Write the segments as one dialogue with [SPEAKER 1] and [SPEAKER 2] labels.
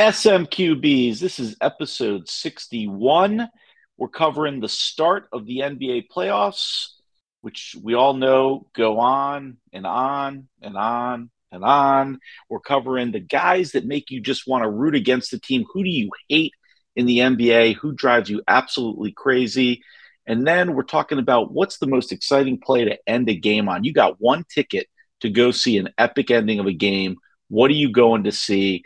[SPEAKER 1] SMQBs, this is episode 61. We're covering the start of the NBA playoffs, which we all know go on and on and on and on. We're covering the guys that make you just want to root against the team. Who do you hate in the NBA? Who drives you absolutely crazy? And then we're talking about what's the most exciting play to end a game on. You got one ticket to go see an epic ending of a game. What are you going to see?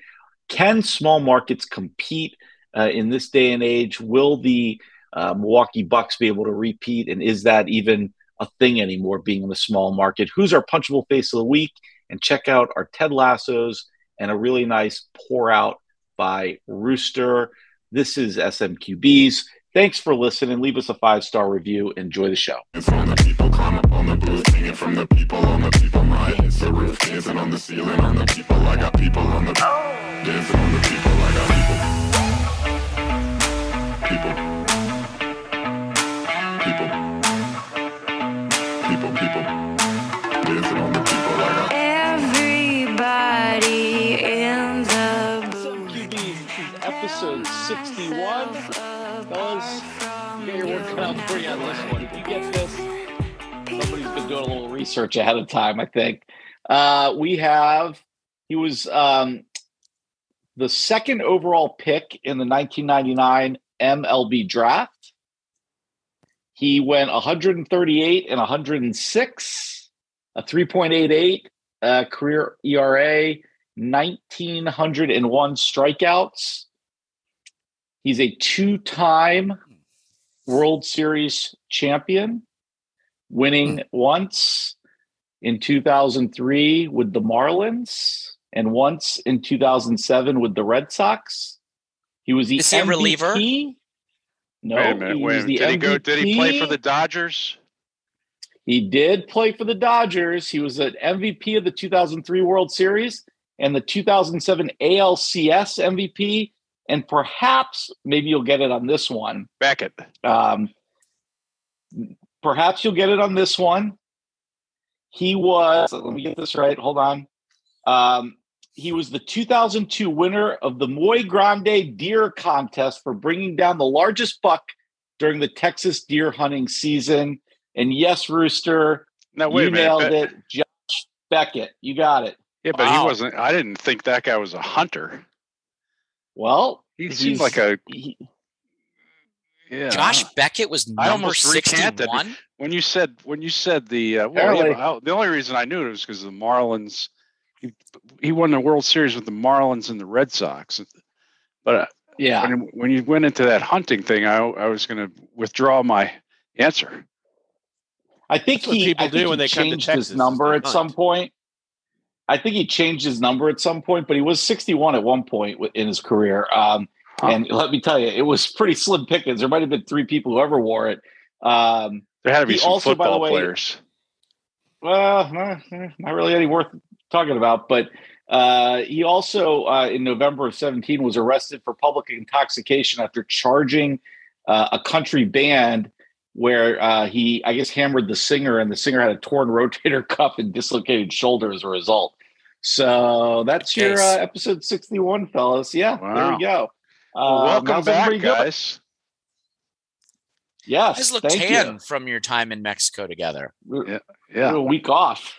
[SPEAKER 1] Can small markets compete uh, in this day and age? Will the uh, Milwaukee Bucks be able to repeat? And is that even a thing anymore, being in the small market? Who's our punchable face of the week? And check out our Ted Lassos and a really nice pour out by Rooster. This is SMQBs. Thanks for listening. Leave us a five star review. Enjoy the show. It's the people, climb up on the booth, from the people on the people. My the roof, dancing on the ceiling on the people. I got people on the dancing on the people. I got people. People. People. People. People. Dancing on the people. I got
[SPEAKER 2] Everybody in the
[SPEAKER 1] Some QBs, episode 61. Fellas, get your work cut out for you on this one. If you get this, somebody's been doing a little research ahead of time, I think. Uh, we have, he was um, the second overall pick in the 1999 MLB draft. He went 138 and 106, a 3.88 uh, career ERA, 1,901 strikeouts. He's a two time World Series champion, winning once in 2003 with the Marlins and once in 2007 with the Red Sox. He was the
[SPEAKER 3] Is he a reliever?
[SPEAKER 1] No,
[SPEAKER 4] wait a minute.
[SPEAKER 1] he
[SPEAKER 4] Wait a
[SPEAKER 1] was
[SPEAKER 4] minute.
[SPEAKER 1] the
[SPEAKER 4] Did he go? Did he play for the Dodgers?
[SPEAKER 1] He did play for the Dodgers. He was an MVP of the 2003 World Series and the 2007 ALCS MVP. And perhaps, maybe you'll get it on this one.
[SPEAKER 4] Beckett.
[SPEAKER 1] Um, perhaps you'll get it on this one. He was, let me get this right. Hold on. Um, he was the 2002 winner of the Muy Grande Deer Contest for bringing down the largest buck during the Texas deer hunting season. And yes, Rooster,
[SPEAKER 4] No, wait
[SPEAKER 1] you
[SPEAKER 4] a
[SPEAKER 1] nailed
[SPEAKER 4] Be-
[SPEAKER 1] it. Josh Beckett, you got it.
[SPEAKER 4] Yeah, but he wasn't. I didn't think that guy was a hunter.
[SPEAKER 1] Well,
[SPEAKER 4] He
[SPEAKER 1] he's-
[SPEAKER 4] seemed like a.
[SPEAKER 1] he-
[SPEAKER 4] Yeah.
[SPEAKER 3] Josh Beckett was
[SPEAKER 4] I
[SPEAKER 3] number
[SPEAKER 4] almost recanted.
[SPEAKER 3] 61.
[SPEAKER 4] When you said when you said the uh, well, yeah, I- the only reason I knew it was because the Marlins. He, he won the World Series with the Marlins and the Red Sox. But uh,
[SPEAKER 1] yeah.
[SPEAKER 4] when, when you went into that hunting thing, I, I was going to withdraw my answer.
[SPEAKER 1] I think
[SPEAKER 5] That's
[SPEAKER 1] he,
[SPEAKER 5] people
[SPEAKER 1] I
[SPEAKER 5] do
[SPEAKER 1] think
[SPEAKER 5] when
[SPEAKER 1] he
[SPEAKER 5] they come to
[SPEAKER 1] changed
[SPEAKER 5] Texas,
[SPEAKER 1] his number
[SPEAKER 5] they
[SPEAKER 1] at some point. I think he changed his number at some point, but he was 61 at one point in his career. Um,
[SPEAKER 4] Huh.
[SPEAKER 1] And let me tell you, it was pretty slim pickings. There might have been three people who ever wore it. Um,
[SPEAKER 4] There had to be some
[SPEAKER 1] also, by the
[SPEAKER 4] football
[SPEAKER 1] way-
[SPEAKER 4] players.
[SPEAKER 1] well, eh, eh, not really any worth talking about, but uh, he also, uh, in November of 17, was arrested for public intoxication after charging uh, a country band where uh, he, I guess, hammered the singer, and the singer had a torn rotator cuff and dislocated shoulder as a result. So that's your uh, episode 61, fellas. Yeah, there
[SPEAKER 4] Wow.
[SPEAKER 1] we go.
[SPEAKER 4] Well,
[SPEAKER 1] Uh,
[SPEAKER 4] welcome
[SPEAKER 1] how's
[SPEAKER 4] back,
[SPEAKER 1] everybody doing?
[SPEAKER 4] guys.
[SPEAKER 3] You
[SPEAKER 1] Yes,
[SPEAKER 3] guys look
[SPEAKER 1] thank
[SPEAKER 3] tan from your time in Mexico together.
[SPEAKER 4] Yeah.
[SPEAKER 1] Yeah,
[SPEAKER 4] Yeah,
[SPEAKER 1] a week off.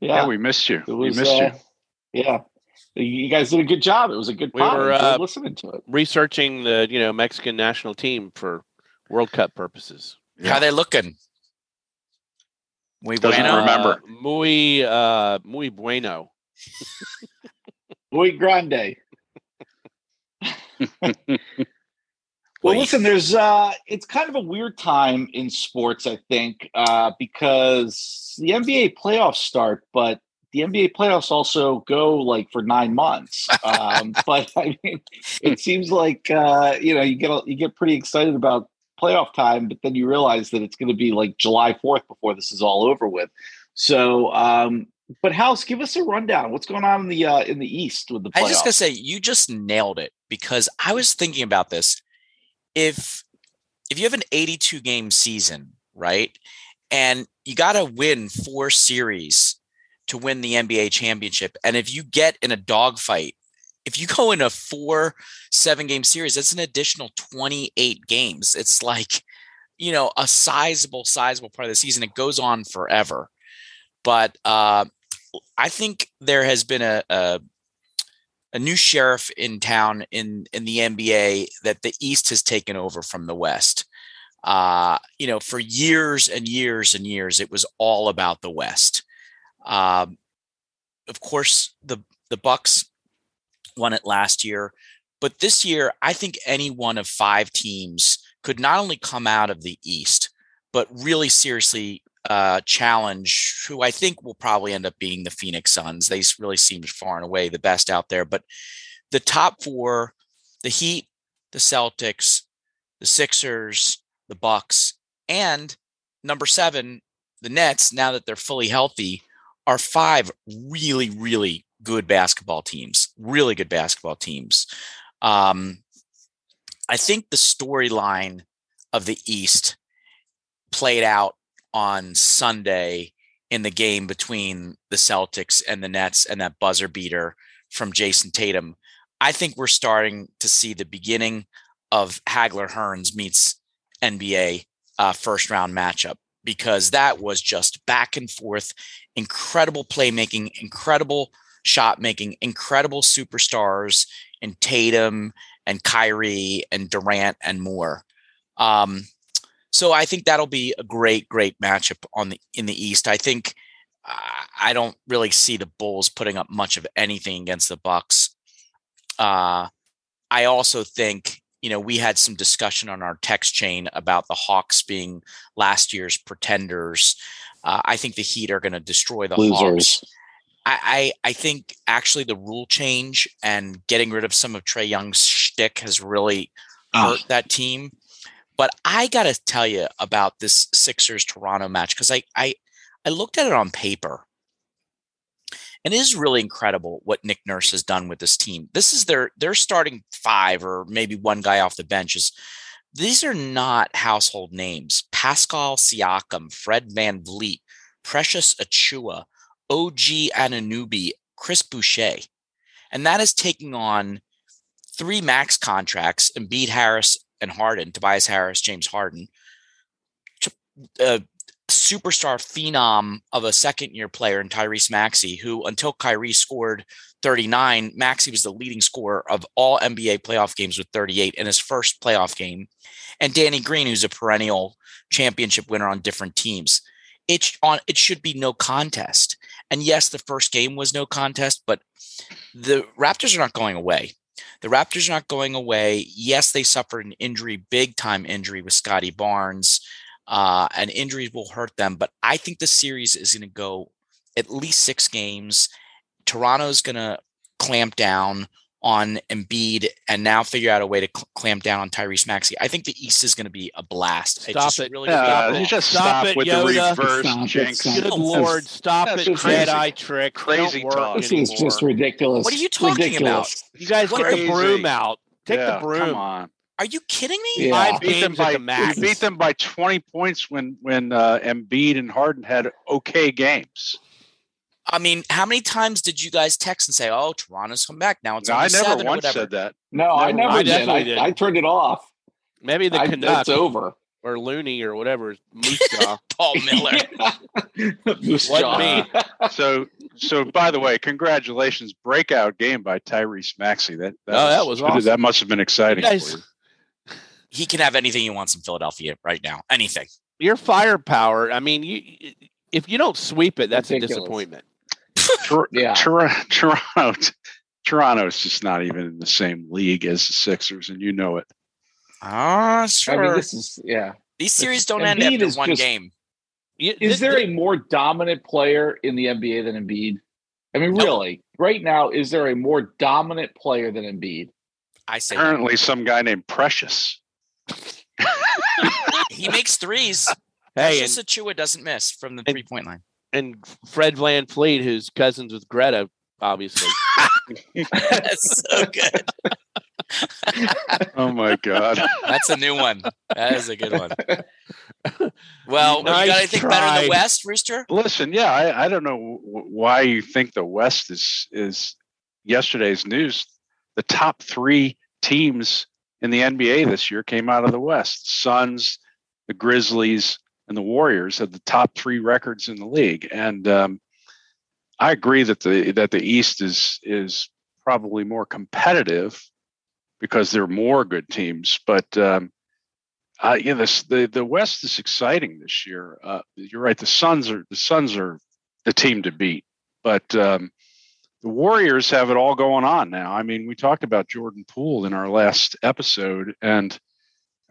[SPEAKER 4] Yeah, we missed you.
[SPEAKER 1] It
[SPEAKER 4] we missed
[SPEAKER 1] uh,
[SPEAKER 4] you.
[SPEAKER 1] yeah. You guys did a good job. It was a good
[SPEAKER 5] We
[SPEAKER 1] pod.
[SPEAKER 5] were, uh,
[SPEAKER 1] listening to it.
[SPEAKER 5] researching the you know Mexican national team for World Cup purposes.
[SPEAKER 4] Yeah.
[SPEAKER 3] How they looking? Muy
[SPEAKER 4] Doesn't
[SPEAKER 3] bueno.
[SPEAKER 4] remember.
[SPEAKER 5] Uh, muy uh, muy bueno.
[SPEAKER 1] Muy grande. Well, listen, there's uh it's kind of a weird time in sports, I think, uh, because the NBA playoffs start, but the NBA playoffs also go like for nine months. Um, but I mean, it seems like uh, you know you get you get pretty excited about playoff time, but then you realize that it's going to be like July fourth before this is all over with. So, um, but House, give us a rundown. What's going on in the uh, in the East with the
[SPEAKER 3] I was just gonna say you just nailed it because I was thinking about this. If if you have an 82 game season, right, and you got to win four series to win the NBA championship, and if you get in a dogfight if you go in a four, seven game series, that's an additional 28 games. It's like, you know, a sizable, sizable part of the season. It goes on forever. But uh, I think there has been a, a a new sheriff in town in in the NBA that the East has taken over from the West. Uh, you know, for years and years and years, it was all about the West. Um, of course, the the Bucks won it last year, but this year, I think any one of five teams could not only come out of the East, but really seriously uh, challenge who I think will probably end up being the Phoenix Suns. They really seem far and away the best out there. But the top four, the Heat, the Celtics, the Sixers, the Bucks, and number seven, the Nets, now that they're fully healthy, are five really, really good basketball teams. Really good basketball teams. Um, I think the storyline of the East played out on Sunday in the game between the Celtics and the Nets and that buzzer beater from Jayson Tatum. I think we're starting to see the beginning of Hagler Hearns meets NBA uh, first round matchup because that was just back and forth, incredible playmaking, incredible shot making, incredible superstars in Tatum and Kyrie and Durant and more. Um, so I think that'll be a great, great matchup on the in the East. I think uh, I don't really see the Bulls putting up much of anything against the Bucks. Uh, I also think you know we had some discussion on our text chain about the Hawks being last year's pretenders. Uh, I think the Heat are going to destroy the
[SPEAKER 6] Losers.
[SPEAKER 3] Hawks. I, I I think actually the rule change and getting rid of some of Trae Young's shtick has really
[SPEAKER 6] Ah.
[SPEAKER 3] hurt that team. But I got to tell you about this Sixers Toronto match because I, I I looked at it on paper, and it is really incredible what Nick Nurse has done with this team. This is their their starting five or maybe one guy off the bench is. These are not household names. Pascal Siakam, Fred VanVleet, Precious Achiuwa, OG Anunoby, Chris Boucher. And that is taking on three max contracts Embiid Harris and Harden, Tobias Harris, James Harden, a uh, superstar phenom of a second year player in Tyrese Maxey, who until Kyrie scored 39, Maxey was the leading scorer of all NBA playoff games with 38 in his first playoff game, and Danny Green, who's a perennial championship winner on different teams. It, on, it should be no contest. And yes, the first game was no contest, but the Raptors are not going away. The Raptors are not going away. Yes, they suffered an injury, big time injury with Scottie Barnes, uh, and injuries will hurt them. But I think the series is going to go at least six games. Toronto's going to clamp down on Embiid and now figure out a way to cl- clamp down on Tyrese Maxey. I think the East is going to be a blast.
[SPEAKER 5] Stop
[SPEAKER 3] just
[SPEAKER 5] it.
[SPEAKER 3] Really gonna
[SPEAKER 4] Uh,
[SPEAKER 3] blast.
[SPEAKER 4] you just
[SPEAKER 5] Stop
[SPEAKER 4] stop,
[SPEAKER 5] it,
[SPEAKER 4] with
[SPEAKER 5] Yoda.
[SPEAKER 4] the reverse
[SPEAKER 1] Stop it,
[SPEAKER 4] jinx.
[SPEAKER 1] stop
[SPEAKER 5] Good
[SPEAKER 1] That's
[SPEAKER 5] lord, stop
[SPEAKER 4] that's
[SPEAKER 5] it,
[SPEAKER 4] just
[SPEAKER 5] Red
[SPEAKER 4] crazy-
[SPEAKER 5] Eye trick.
[SPEAKER 4] Crazy talk.
[SPEAKER 1] This is just ridiculous.
[SPEAKER 3] What are you talking
[SPEAKER 1] ridiculous.
[SPEAKER 5] You guys
[SPEAKER 3] What
[SPEAKER 5] get the broom out. Take
[SPEAKER 4] Yeah,
[SPEAKER 5] the broom.
[SPEAKER 4] Come on.
[SPEAKER 3] Are you kidding me?
[SPEAKER 1] Yeah.
[SPEAKER 5] Five
[SPEAKER 4] We beat them
[SPEAKER 5] games
[SPEAKER 4] by
[SPEAKER 5] the max.
[SPEAKER 4] we beat them by 20 points when when uh, Embiid and Harden had okay games.
[SPEAKER 3] I mean, how many times did you guys text and say, "Oh, Toronto's come back now"? It's
[SPEAKER 4] No,
[SPEAKER 3] only
[SPEAKER 4] I never
[SPEAKER 3] seven
[SPEAKER 4] once said that.
[SPEAKER 1] No, I
[SPEAKER 4] Never-
[SPEAKER 1] never
[SPEAKER 5] I
[SPEAKER 1] did.
[SPEAKER 5] definitely
[SPEAKER 1] I,
[SPEAKER 5] did.
[SPEAKER 1] I turned it off.
[SPEAKER 5] Maybe the
[SPEAKER 1] I,
[SPEAKER 5] Canucks
[SPEAKER 1] over.
[SPEAKER 5] or Looney or whatever. Moose Jaw.
[SPEAKER 3] Paul Miller.
[SPEAKER 1] Moose
[SPEAKER 5] Wasn't
[SPEAKER 1] jaw.
[SPEAKER 5] me.
[SPEAKER 4] So so by the way, congratulations, breakout game by Tyrese Maxey. That that,
[SPEAKER 5] Oh, that was awesome.
[SPEAKER 4] that must have been exciting.
[SPEAKER 5] You guys-
[SPEAKER 4] for you.
[SPEAKER 3] he can have anything he wants in Philadelphia right now. Anything.
[SPEAKER 5] Your firepower. I mean, you if you don't sweep it, that's
[SPEAKER 1] Ridiculous.
[SPEAKER 5] a disappointment.
[SPEAKER 4] Tor-
[SPEAKER 1] Yeah.
[SPEAKER 4] Tor- Toronto Toronto is just not even in the same league as the Sixers, and you know it.
[SPEAKER 3] Ah,
[SPEAKER 1] I
[SPEAKER 3] sure.
[SPEAKER 1] mean, this is yeah.
[SPEAKER 3] These series don't
[SPEAKER 1] Embiid
[SPEAKER 3] end after
[SPEAKER 1] is
[SPEAKER 3] one
[SPEAKER 1] just-
[SPEAKER 3] game.
[SPEAKER 1] Is
[SPEAKER 5] this-
[SPEAKER 1] there a more dominant player in the NBA than Embiid? I mean,
[SPEAKER 3] Nope.
[SPEAKER 1] really, right now, is there a more dominant player than Embiid?
[SPEAKER 3] I say no.
[SPEAKER 4] Currently, some guy named Precious.
[SPEAKER 3] he makes threes.
[SPEAKER 5] hey,
[SPEAKER 3] Precious
[SPEAKER 5] and,
[SPEAKER 3] Achiuwa doesn't miss from the
[SPEAKER 5] and-
[SPEAKER 3] three point line.
[SPEAKER 5] And Fred Van Fleet, who's cousins with Greta, obviously.
[SPEAKER 3] That's so good.
[SPEAKER 4] Oh my God!
[SPEAKER 3] That's a new one. That is a good one. Well,
[SPEAKER 5] Nice
[SPEAKER 3] you got anything better in the West, Rooster?
[SPEAKER 4] Listen, yeah, I, I don't know w- why you think the West is is yesterday's news. the top three teams in the NBA this year came out of the West. Suns, the Grizzlies, and the Warriors had the top three records in the league. And um, I agree that the that the East is is probably more competitive because there are more good teams. But um, uh, this the the West is exciting this year. Uh, you're right. The Suns are the Suns are the team to beat, but um, the Warriors have it all going on now. I mean, we talked about Jordan Poole in our last episode, and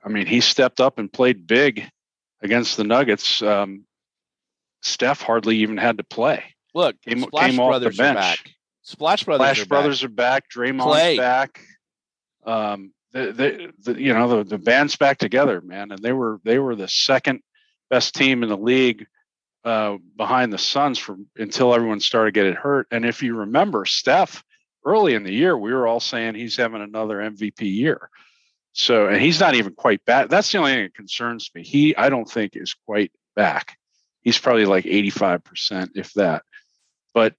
[SPEAKER 4] I mean, he stepped up and played big against the Nuggets. Um, Steph hardly even had to play.
[SPEAKER 5] Look,
[SPEAKER 4] Came-
[SPEAKER 5] Splash
[SPEAKER 4] came
[SPEAKER 5] Brothers are back. Splash Brothers.
[SPEAKER 4] Flash
[SPEAKER 5] are back.
[SPEAKER 4] Are back. Draymond's
[SPEAKER 5] Clay.
[SPEAKER 4] back. Um, the, the, the you know the, the band's back together, man, and they were they were the second best team in the league uh, behind the Suns from until everyone started getting hurt. And if you remember, Steph early in the year, we were all saying he's having another MVP year. So, and he's not even quite back. That's the only thing that concerns me. He, I don't think, is quite back. He's probably like 85%, if that. But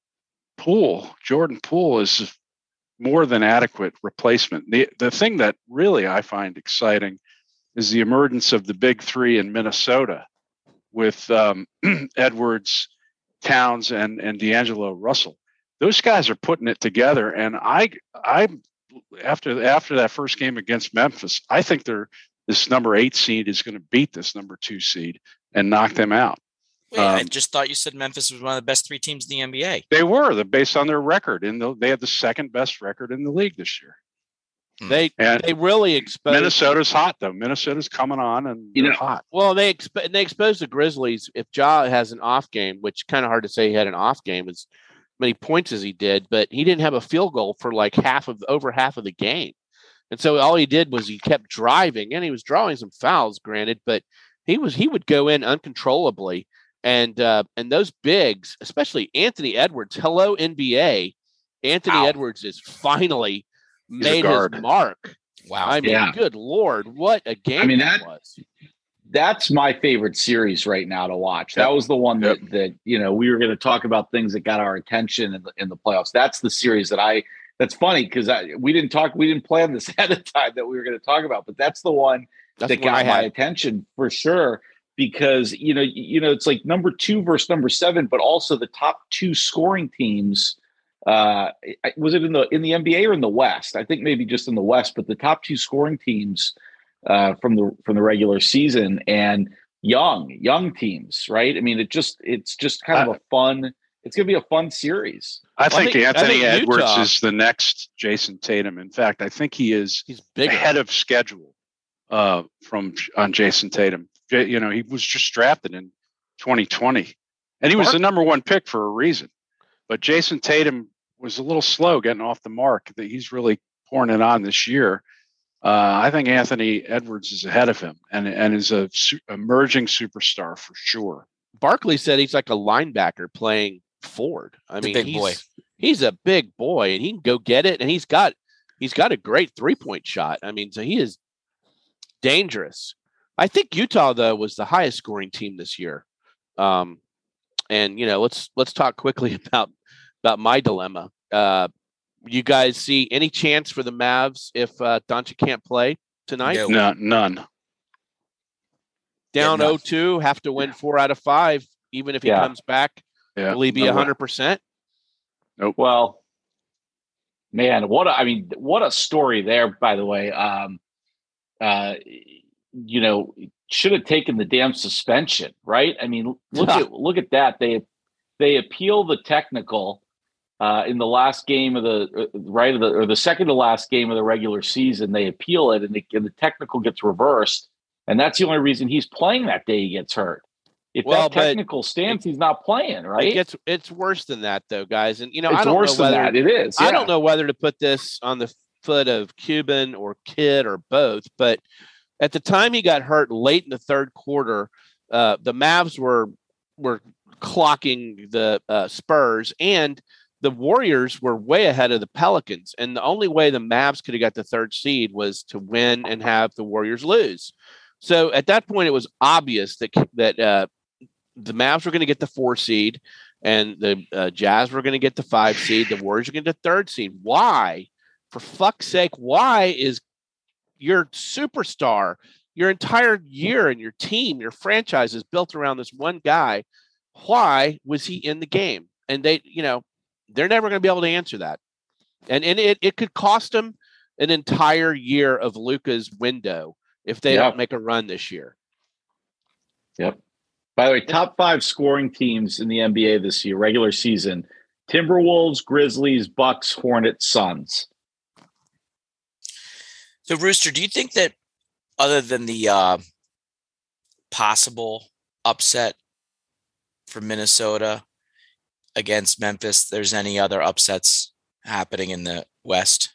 [SPEAKER 4] Poole, Jordan Poole is more than adequate replacement. The the thing that really I find exciting is the emergence of the big three in Minnesota with um, Edwards, Towns, and and D'Angelo Russell. Those guys are putting it together, and I I after after that first game against Memphis, I think they're this number eight seed is going to beat this number two seed and knock them out.
[SPEAKER 3] Wait, I
[SPEAKER 4] Um,
[SPEAKER 3] just thought you said Memphis was one of the best three teams in the NBA.
[SPEAKER 4] They were the based on their record, and they had the second best record in the league this year.
[SPEAKER 5] They
[SPEAKER 4] And
[SPEAKER 5] they really exposed
[SPEAKER 4] Minnesota's hot though. Minnesota's coming on and
[SPEAKER 1] You
[SPEAKER 4] they're
[SPEAKER 1] know-
[SPEAKER 4] hot.
[SPEAKER 5] Well, they exp- they exposed the Grizzlies. If Ja has an off game, which kind of hard to say he had an off game as many points as he did, but he didn't have a field goal for like half of over half of the game, and so all he did was he kept driving and he was drawing some fouls, granted, but he was he would go in uncontrollably, and uh, and those bigs, especially Anthony Edwards. Hello NBA, Anthony
[SPEAKER 4] Wow.
[SPEAKER 5] Edwards is finally
[SPEAKER 4] a
[SPEAKER 5] made his mark.
[SPEAKER 3] Wow.
[SPEAKER 5] I mean,
[SPEAKER 1] Yeah.
[SPEAKER 5] good lord, what a game
[SPEAKER 1] mean,
[SPEAKER 5] that
[SPEAKER 1] that-
[SPEAKER 5] was.
[SPEAKER 1] That's my favorite series right now to watch. That was the one that
[SPEAKER 4] Yep.
[SPEAKER 1] that you know we were going to talk about things that got our attention in the, in the playoffs. That's the series that I. That's funny because we didn't talk. We didn't plan this ahead of time that we were going to talk about, but that's the one
[SPEAKER 5] That's
[SPEAKER 1] that got my attention for sure. Because you know, you know, it's like number two versus number seven, but also the top two scoring teams. Uh, was it in the in the NBA or in the West? I think maybe just in the West, but the top two scoring teams uh, from the from the regular season and young young teams, right? I mean, it just it's just kind of a fun. It's going to be a fun series.
[SPEAKER 4] I
[SPEAKER 5] I
[SPEAKER 4] think
[SPEAKER 5] think- I
[SPEAKER 4] Anthony
[SPEAKER 5] think
[SPEAKER 4] Edwards
[SPEAKER 5] Utah-
[SPEAKER 4] is the next Jayson Tatum. In fact, I think he is
[SPEAKER 5] He's bigger.
[SPEAKER 4] ahead of schedule uh, from on Jayson Tatum. You know, he was just drafted in 2020, and he was the number one pick for a reason. But Jayson Tatum was a little slow getting off the mark. That he's really pouring it on this year. Uh, I think Anthony Edwards is ahead of him, and and is a su- emerging superstar for sure.
[SPEAKER 5] Barkley said he's like a linebacker playing forward. I
[SPEAKER 3] The
[SPEAKER 5] mean,
[SPEAKER 3] big
[SPEAKER 5] he's,
[SPEAKER 3] boy.
[SPEAKER 5] He's a big boy, and he can go get it. And he's got he's got a great three point shot. I mean, so he is dangerous. I think Utah though was the highest scoring team this year. Um, and you know, let's let's talk quickly about about my dilemma. Uh, you guys see any chance for the Mavs if uh, Doncic can't play tonight?
[SPEAKER 3] No.
[SPEAKER 4] No, none.
[SPEAKER 5] Down
[SPEAKER 3] Yeah,
[SPEAKER 5] 0-2, have to win four out of five, even if he
[SPEAKER 1] Yeah.
[SPEAKER 5] comes back.
[SPEAKER 4] Yeah,
[SPEAKER 5] Will he be
[SPEAKER 4] no
[SPEAKER 5] hundred percent?
[SPEAKER 1] Well, man, what a, I mean, what a story there. By the way, um, uh, you know, should have taken the damn suspension, right? I mean, look at look at that. They they appeal the technical uh, in the last game of the uh, right of the or the second to last game of the regular season. They appeal it, and, the and the technical gets reversed, and that's the only reason he's playing that day. He gets hurt. If
[SPEAKER 5] Well,
[SPEAKER 1] that technical stands, he's not playing,
[SPEAKER 5] It
[SPEAKER 1] right?
[SPEAKER 5] gets it's worse than that though, guys. And you know,
[SPEAKER 1] it's
[SPEAKER 5] I don't
[SPEAKER 1] worse
[SPEAKER 5] know
[SPEAKER 1] than
[SPEAKER 5] whether
[SPEAKER 1] that. It is.
[SPEAKER 5] I don't know whether to put this on the foot of Cuban or Kidd or both, but at the time he got hurt late in the third quarter, uh, the Mavs were were clocking the uh, Spurs and the Warriors were way ahead of the Pelicans, and the only way the Mavs could have got the third seed was to win and have the Warriors lose. So at that point, it was obvious that that uh, the Mavs were going to get the four seed, and the uh, Jazz were going to get the five seed. The Warriors were going to get the third seed. Why for fuck's sake, why is your superstar, your entire year and your team, your franchise is built around this one guy? Why was he in the game? And they, you know, they're never going to be able to answer that. And and it, it could cost them an entire year of Luka's window if they
[SPEAKER 1] Yeah.
[SPEAKER 5] don't make a run this year.
[SPEAKER 1] Yep. By the way, top five scoring teams in the NBA this year, regular season: Timberwolves, Grizzlies, Bucks, Hornets, Suns.
[SPEAKER 3] So, Rooster, do you think that other than the uh, possible upset for Minnesota against Memphis, there's any other upsets happening in the West?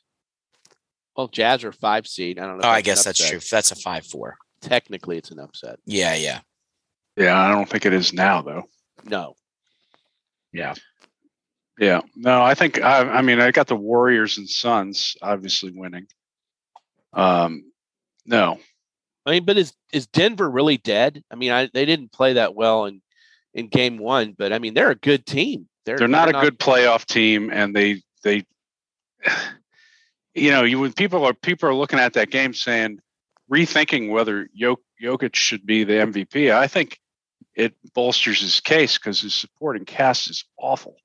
[SPEAKER 5] Well, Jazz are five seed. I don't know.
[SPEAKER 3] Oh, I guess that's true. That's a five-four.
[SPEAKER 5] Technically, it's an upset.
[SPEAKER 3] Yeah, yeah.
[SPEAKER 4] Yeah, I don't think it is now though.
[SPEAKER 5] No,
[SPEAKER 1] Yeah.
[SPEAKER 4] Yeah, no, I think I, I mean I got the Warriors and Suns obviously winning. Um, no,
[SPEAKER 5] I mean, but is is Denver really dead? I mean, I, they didn't play that well in in game one, but I mean, they're a good team. They're
[SPEAKER 4] they're not a good playoff team, and they they, you know, you when people are people are looking at that game saying, rethinking whether Jok- Jokic should be the MVP. I think it bolsters his case because his supporting cast is awful.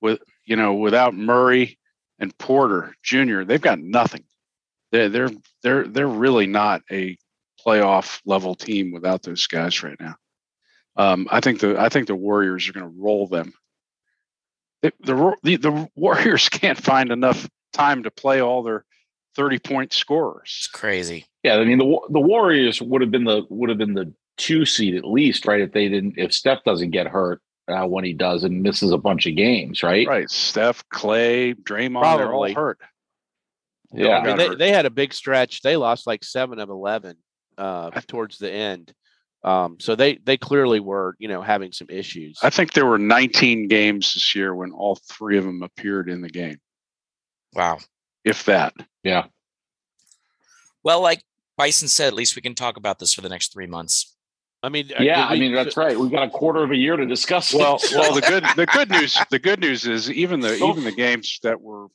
[SPEAKER 4] With you know, without Murray and Porter Jr., they've got nothing. They're they're they're they're really not a playoff level team without those guys right now. Um, I think the I think the Warriors are going to roll them the, the the the Warriors can't find enough time to play all their thirty point scorers.
[SPEAKER 3] It's crazy.
[SPEAKER 1] Yeah, I mean the the Warriors would have been the would have been the two seed at least, right? If they didn't, if Steph doesn't get hurt uh, when he does and misses a bunch of games, right?
[SPEAKER 4] Right, Steph, Clay, Draymond, they're all
[SPEAKER 5] Probably.
[SPEAKER 4] hurt.
[SPEAKER 1] Yeah,
[SPEAKER 5] I mean, they,
[SPEAKER 4] hurt.
[SPEAKER 5] they had a big stretch. They lost like seven of eleven uh, towards the end. Um, so they they clearly were you know having some issues.
[SPEAKER 4] I think there were nineteen games this year when all three of them appeared in the game,
[SPEAKER 3] Wow.
[SPEAKER 4] if that. Yeah.
[SPEAKER 3] Well, like Bison said, at least we can talk about this for the next three months.
[SPEAKER 5] I mean, uh,
[SPEAKER 1] yeah.
[SPEAKER 5] did
[SPEAKER 1] I mean that's right. We've got a quarter of a year to discuss.
[SPEAKER 4] Well,
[SPEAKER 1] so-
[SPEAKER 4] well, the good the good news the good news is even the even the games that were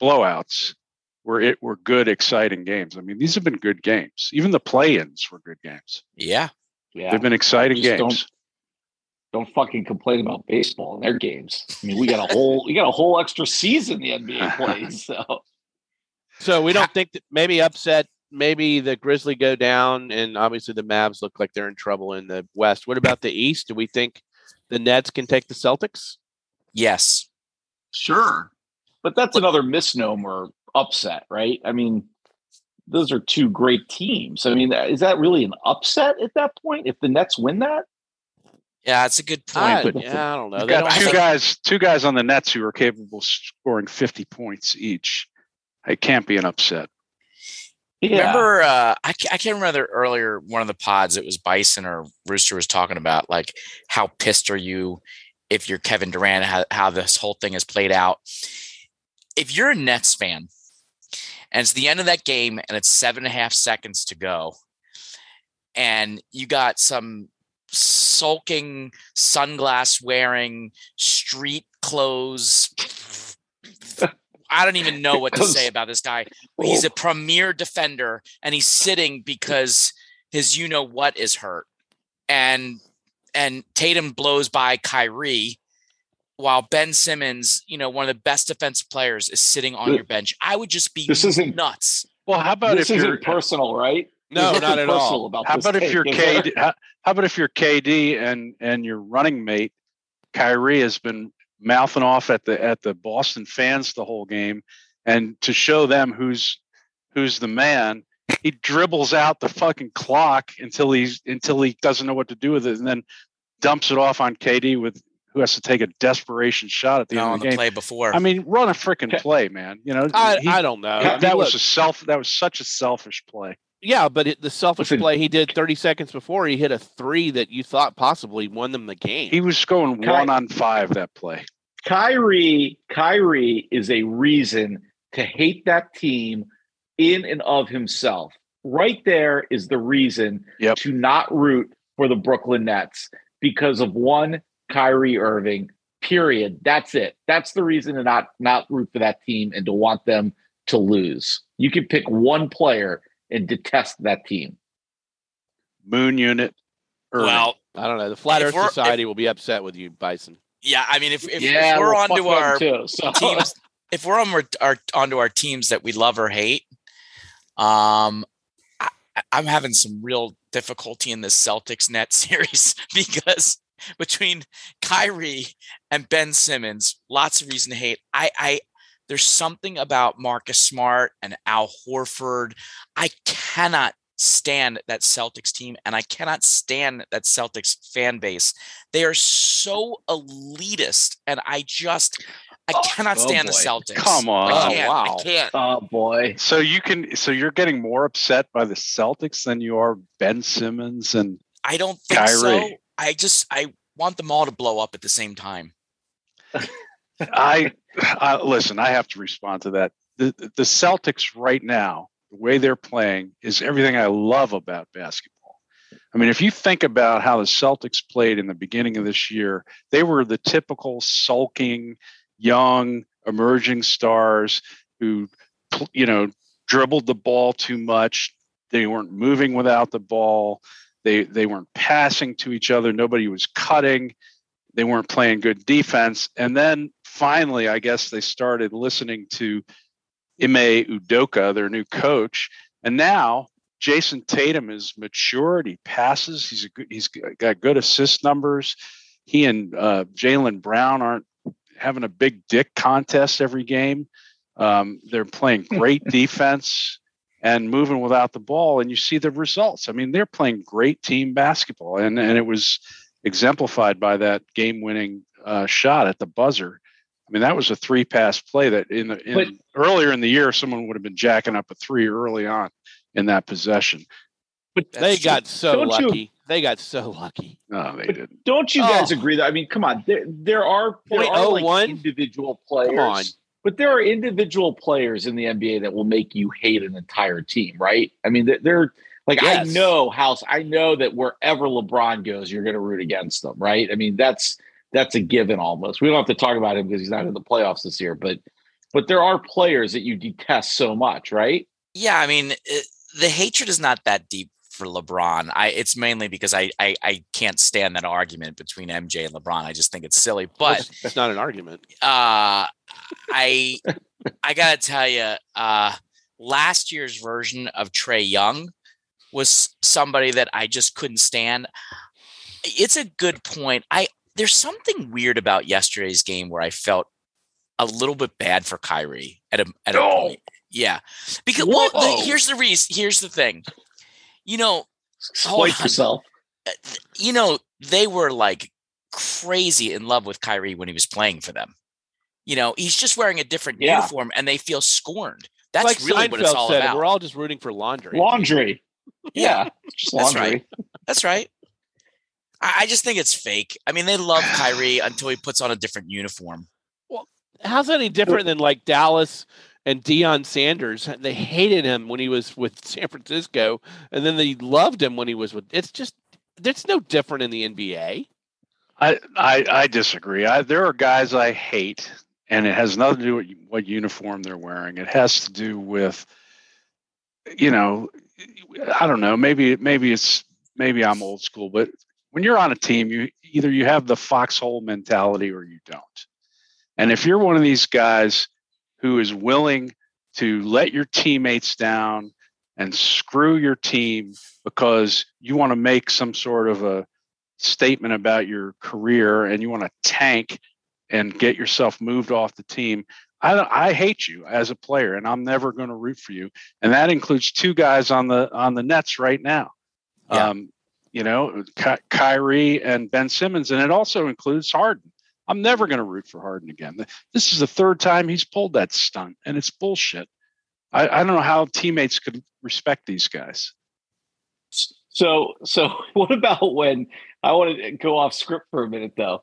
[SPEAKER 4] blowouts were it were good exciting games. I mean, these have been good games. Even the play-ins were good games.
[SPEAKER 3] Yeah.
[SPEAKER 1] Yeah.
[SPEAKER 4] They've been exciting
[SPEAKER 1] Just don't-
[SPEAKER 4] games.
[SPEAKER 1] don't fucking complain about baseball in their games. I mean, we got a whole we got a whole extra season the NBA plays. So
[SPEAKER 5] So we don't think that maybe upset, maybe the Grizzly go down, and obviously the Mavs look like they're in trouble in the West. What about the East? Do we think the Nets can take the Celtics?
[SPEAKER 3] Yes.
[SPEAKER 1] sure, but that's another misnomer upset, right? I mean, those are two great teams. I mean, is that really an upset at that point if the Nets win that?
[SPEAKER 3] Yeah, that's a good point.
[SPEAKER 5] I,
[SPEAKER 3] but
[SPEAKER 5] yeah, I don't know.
[SPEAKER 4] You've
[SPEAKER 5] They
[SPEAKER 4] got
[SPEAKER 5] don't
[SPEAKER 4] two
[SPEAKER 3] think-
[SPEAKER 4] guys, two guys on the Nets who are capable of scoring 50 points each. It can't be an upset.
[SPEAKER 3] Remember, uh, I, I can't remember earlier one of the pods. It was Bison or Rooster was talking about like how pissed are you if you're Kevin Durant, how, how this whole thing has played out. If you're a Nets fan and it's the end of that game and it's seven and a half seconds to go, and you got some sulking, sunglass wearing, street clothes. I don't even know what to say about this guy. Oh. He's a premier defender and he's sitting because his you know what is hurt. And and Tatum blows by Kyrie while Ben Simmons, you know, one of the best defensive players, is sitting on
[SPEAKER 1] Th-
[SPEAKER 3] your bench. I would just be
[SPEAKER 1] This isn't-
[SPEAKER 3] nuts.
[SPEAKER 4] Well, how about
[SPEAKER 1] this
[SPEAKER 4] if
[SPEAKER 1] isn't
[SPEAKER 4] you're
[SPEAKER 1] personal, right?
[SPEAKER 5] No, not at all.
[SPEAKER 1] About
[SPEAKER 4] how about if you're? KD? How, how about if you're KD and and your running mate Kyrie has been mouthing off at the at the Boston fans the whole game, and to show them who's who's the man, he dribbles out the fucking clock until he's until he doesn't know what to do with it, and then dumps it off on KD with who has to take a desperation shot at the
[SPEAKER 3] You know,
[SPEAKER 4] end of
[SPEAKER 3] the
[SPEAKER 4] the game.
[SPEAKER 3] play before.
[SPEAKER 4] I mean, run a freaking play, man. You know,
[SPEAKER 5] I,
[SPEAKER 4] he-
[SPEAKER 5] I don't know. I
[SPEAKER 4] that
[SPEAKER 5] mean,
[SPEAKER 4] was
[SPEAKER 5] look,
[SPEAKER 4] a self. That was such a selfish play.
[SPEAKER 5] yeah, but it, the selfish
[SPEAKER 1] Listen.
[SPEAKER 5] play he did 30 seconds before he hit a three that you thought possibly won them the game.
[SPEAKER 4] He was going
[SPEAKER 1] Ky-
[SPEAKER 4] one on five that play.
[SPEAKER 1] Kyrie, Kyrie is a reason to hate that team in and of himself. Right there is the reason
[SPEAKER 4] Yep.
[SPEAKER 1] to not root for the Brooklyn Nets because of one Kyrie Irving. Period. That's it. That's the reason to not not root for that team and to want them to lose. You can pick one player and detest that team.
[SPEAKER 4] Moon unit. Ernie.
[SPEAKER 3] Well,
[SPEAKER 5] I don't know. The Flat Earth
[SPEAKER 3] we're-
[SPEAKER 5] Society will be upset with you, Bison.
[SPEAKER 3] yeah. I mean, if if,
[SPEAKER 1] yeah,
[SPEAKER 3] if we're
[SPEAKER 1] well,
[SPEAKER 3] on
[SPEAKER 1] fuck
[SPEAKER 3] our
[SPEAKER 1] too, so.
[SPEAKER 3] teams, if we're on our, our onto our teams that we love or hate, um, I, I'm having some real difficulty in this Celtics net series because between Kyrie and Ben Simmons, lots of reason to hate. I, I, there's something about Marcus Smart and Al Horford. I cannot stand that Celtics team and I cannot stand that Celtics fan base. They are so elitist and I just I oh, cannot
[SPEAKER 1] oh
[SPEAKER 3] stand the. Celtics.
[SPEAKER 4] Come on.
[SPEAKER 3] I can't.
[SPEAKER 5] wow.
[SPEAKER 3] I can't.
[SPEAKER 1] oh boy.
[SPEAKER 4] So you can so you're getting more upset by the Celtics than you are Ben Simmons and
[SPEAKER 3] I don't think so. I just I want them all to blow up at the same time.
[SPEAKER 4] I, I listen. I have to respond to that. The the Celtics right now, the way they're playing, is everything I love about basketball. I mean, if you think about how the Celtics played in the beginning of this year, they were the typical sulking, young, emerging stars who, you know, dribbled the ball too much. They weren't moving without the ball. They they weren't passing to each other. Nobody was cutting they weren't playing good defense. And then finally, I guess they started listening to Ime Udoka, their new coach. And now Jayson Tatum is matured. He passes. He's a good, he's got good assist numbers. He and uh, Jaylen Brown aren't having a big dick contest every game. Um, they're playing great defense and moving without the ball, and you see the results. I mean, they're playing great team basketball, and and it was exemplified by that game-winning uh, shot at the buzzer. I mean, that was a three-pass play that in, the, in
[SPEAKER 1] But-
[SPEAKER 4] earlier in the year, someone would have been jacking up a three early on in that possession.
[SPEAKER 1] But
[SPEAKER 5] they
[SPEAKER 3] That's
[SPEAKER 5] got so
[SPEAKER 1] Don't you-
[SPEAKER 5] lucky. They got so lucky.
[SPEAKER 4] No, they
[SPEAKER 1] But
[SPEAKER 4] didn't.
[SPEAKER 1] Don't you guys
[SPEAKER 5] Oh.
[SPEAKER 1] agree that I mean, come on, there there are there
[SPEAKER 5] Point
[SPEAKER 1] are like
[SPEAKER 5] one?
[SPEAKER 1] individual players,
[SPEAKER 5] on.
[SPEAKER 1] But there are individual players in the NBA that will make you hate an entire team, right? I mean, they're, they're like I know House, I know that wherever LeBron goes, you're going to root against them, right? I mean, that's that's a given almost. We don't have to talk about him because he's not in the playoffs this year, but but there are players that you detest so much, right?
[SPEAKER 3] Yeah, I mean, it, the hatred is not that deep for LeBron. I it's mainly because I, I I can't stand that argument between MJ and LeBron. I just think it's silly. But
[SPEAKER 5] it's not an argument.
[SPEAKER 3] uh I I gotta tell you, uh last year's version of Trae Young was somebody that I just couldn't stand. It's a good point. I there's something weird about yesterday's game where I felt a little bit bad for Kyrie at a at a point. Yeah, because well, the, here's the reason. Here's the thing. You know, on.
[SPEAKER 1] yourself.
[SPEAKER 3] uh, you know, they were like crazy in love with Kyrie when he was playing for them. You know, he's just wearing a different
[SPEAKER 1] Yeah.
[SPEAKER 3] uniform and they feel scorned. That's
[SPEAKER 5] like
[SPEAKER 3] really what it's
[SPEAKER 5] Seinfeld
[SPEAKER 3] all
[SPEAKER 5] said,
[SPEAKER 3] about.
[SPEAKER 5] we're all just rooting for laundry.
[SPEAKER 1] Laundry.
[SPEAKER 3] Yeah,
[SPEAKER 1] Yeah, just
[SPEAKER 3] That's
[SPEAKER 1] laundry.
[SPEAKER 3] right. That's right. I, I just think it's fake. I mean, they love Kyrie until he puts on a different uniform.
[SPEAKER 5] Well, how's that any different than like Dallas and Deion Sanders? They hated him when he was with San Francisco, and then they loved him when he was with. It's just it's no different in the NBA.
[SPEAKER 4] I, I I disagree. I, there are guys I hate, and it has nothing to do with what uniform they're wearing. It has to do with, you know, I don't know. Maybe maybe it's maybe I'm old school, but when you're on a team, you either you have the foxhole mentality or you don't. And if you're one of these guys who is willing to let your teammates down and screw your team because you want to make some sort of a statement about your career and you want to tank and get yourself moved off the team, I, I hate you as a player, and I'm never going to root for you. And that includes two guys on the on the Nets right now.
[SPEAKER 3] Yeah.
[SPEAKER 4] Um, you know, Ky- Kyrie and Ben Simmons, and it also includes Harden. I'm never going to root for Harden again. This is the third time he's pulled that stunt, and it's bullshit. I, I don't know how teammates could respect these guys.
[SPEAKER 1] So, so what about when I want to go off script for a minute though?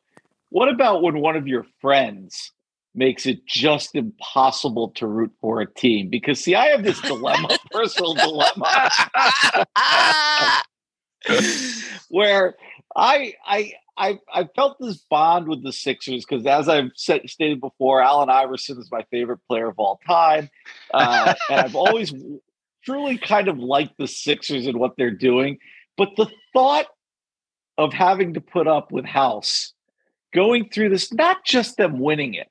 [SPEAKER 1] What about when one of your friends makes it just impossible to root for a team? Because see, I have this dilemma, personal dilemma, where I I I I felt this bond with the Sixers because, as I've said, stated before, Allen Iverson is my favorite player of all time, uh, and I've always truly kind of liked the Sixers and what they're doing. But the thought of having to put up with House going through this, not just them winning it,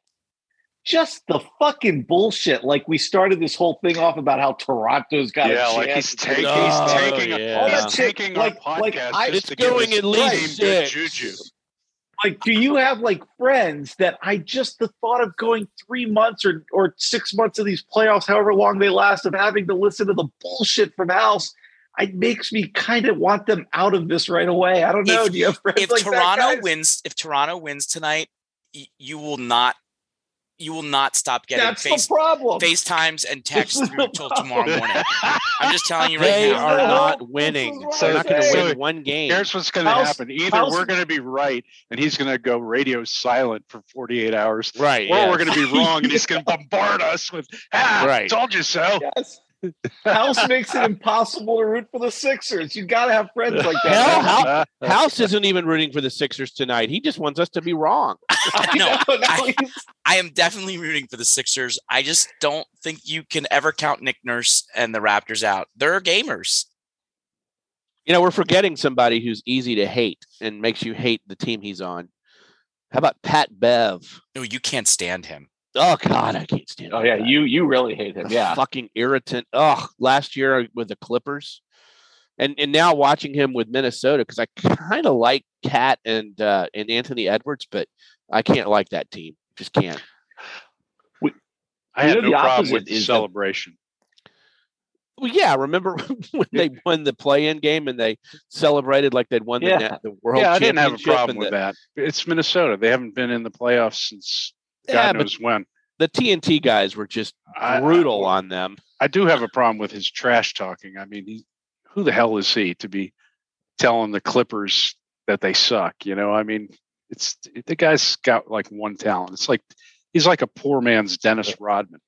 [SPEAKER 1] just the fucking bullshit. Like we started this whole thing off about how Toronto's got
[SPEAKER 4] yeah,
[SPEAKER 1] a
[SPEAKER 4] like
[SPEAKER 1] chance
[SPEAKER 4] he's
[SPEAKER 1] to
[SPEAKER 4] taking,
[SPEAKER 1] do
[SPEAKER 4] he's
[SPEAKER 1] this.
[SPEAKER 5] Oh,
[SPEAKER 4] taking, a,
[SPEAKER 5] yeah.
[SPEAKER 4] He's
[SPEAKER 1] that
[SPEAKER 4] taking
[SPEAKER 1] like-
[SPEAKER 4] our
[SPEAKER 1] like,
[SPEAKER 4] podcast
[SPEAKER 1] I-
[SPEAKER 4] just
[SPEAKER 5] It's
[SPEAKER 4] to
[SPEAKER 5] going at least six.
[SPEAKER 4] juju.
[SPEAKER 1] like do you have like friends that i just the thought of going three months or or six months of these playoffs however long they last of having to listen to the bullshit from house it makes me kind of want them out of this right away i don't know
[SPEAKER 3] If-
[SPEAKER 1] do you have friends
[SPEAKER 3] if
[SPEAKER 1] like
[SPEAKER 3] Toronto
[SPEAKER 1] guys?
[SPEAKER 3] wins, if Toronto wins tonight, y- you will not, you will not stop getting
[SPEAKER 1] that's
[SPEAKER 3] face
[SPEAKER 1] the problem
[SPEAKER 3] FaceTimes and texts
[SPEAKER 1] is
[SPEAKER 3] through
[SPEAKER 1] the
[SPEAKER 3] till tomorrow morning. I'm just telling you right
[SPEAKER 5] They
[SPEAKER 3] now.
[SPEAKER 5] are not winning.
[SPEAKER 1] is what
[SPEAKER 5] They're not going to win one game.
[SPEAKER 4] Here's what's going to happen. Either
[SPEAKER 1] House-
[SPEAKER 4] we're going to be right and he's going to go radio silent for 48 hours,
[SPEAKER 5] Right.
[SPEAKER 4] or
[SPEAKER 5] yes.
[SPEAKER 4] we're going to be wrong and he's going to bombard us with, ah,
[SPEAKER 5] Right.
[SPEAKER 4] told you so.
[SPEAKER 1] yes house makes it impossible to root for the sixers you gotta have friends like
[SPEAKER 5] Hell,
[SPEAKER 1] that
[SPEAKER 5] Hou- House isn't even rooting for the Sixers tonight. He just wants us to be wrong.
[SPEAKER 1] I
[SPEAKER 3] No, I- I am definitely rooting for the Sixers. I just don't think you can ever count Nick Nurse and the Raptors out. They're gamers.
[SPEAKER 5] You know, we're forgetting somebody who's easy to hate and makes you hate the team he's on. How about Pat Bev?
[SPEAKER 3] No, you can't stand him.
[SPEAKER 5] Oh God, I can't stand.
[SPEAKER 1] oh yeah
[SPEAKER 5] guy.
[SPEAKER 1] you you really hate him
[SPEAKER 5] The
[SPEAKER 1] yeah
[SPEAKER 5] fucking irritant. Oh, last year with the Clippers, and and now watching him with Minnesota because I kind of like Cat and uh, and Anthony Edwards, but I can't like that team. Just can't.
[SPEAKER 4] I
[SPEAKER 1] You
[SPEAKER 4] had
[SPEAKER 1] know,
[SPEAKER 4] no
[SPEAKER 1] the
[SPEAKER 4] problem with the
[SPEAKER 1] is that-
[SPEAKER 4] celebration.
[SPEAKER 5] Well, yeah. Remember when they won the play-in game and they celebrated like they'd won the,
[SPEAKER 1] Yeah.
[SPEAKER 5] net, the world
[SPEAKER 4] yeah, I didn't have a problem with
[SPEAKER 5] the,
[SPEAKER 4] that. It's Minnesota. They haven't been in the playoffs since God
[SPEAKER 5] Yeah, but
[SPEAKER 4] knows when.
[SPEAKER 5] the TNT guys were just
[SPEAKER 4] I-
[SPEAKER 5] brutal
[SPEAKER 4] I,
[SPEAKER 5] on them.
[SPEAKER 4] I do have a problem with his trash talking. I mean, he, who the hell is he to be telling the Clippers that they suck? You know, I mean, it's the guy's got like one talent. It's like he's like a poor man's Dennis Rodman.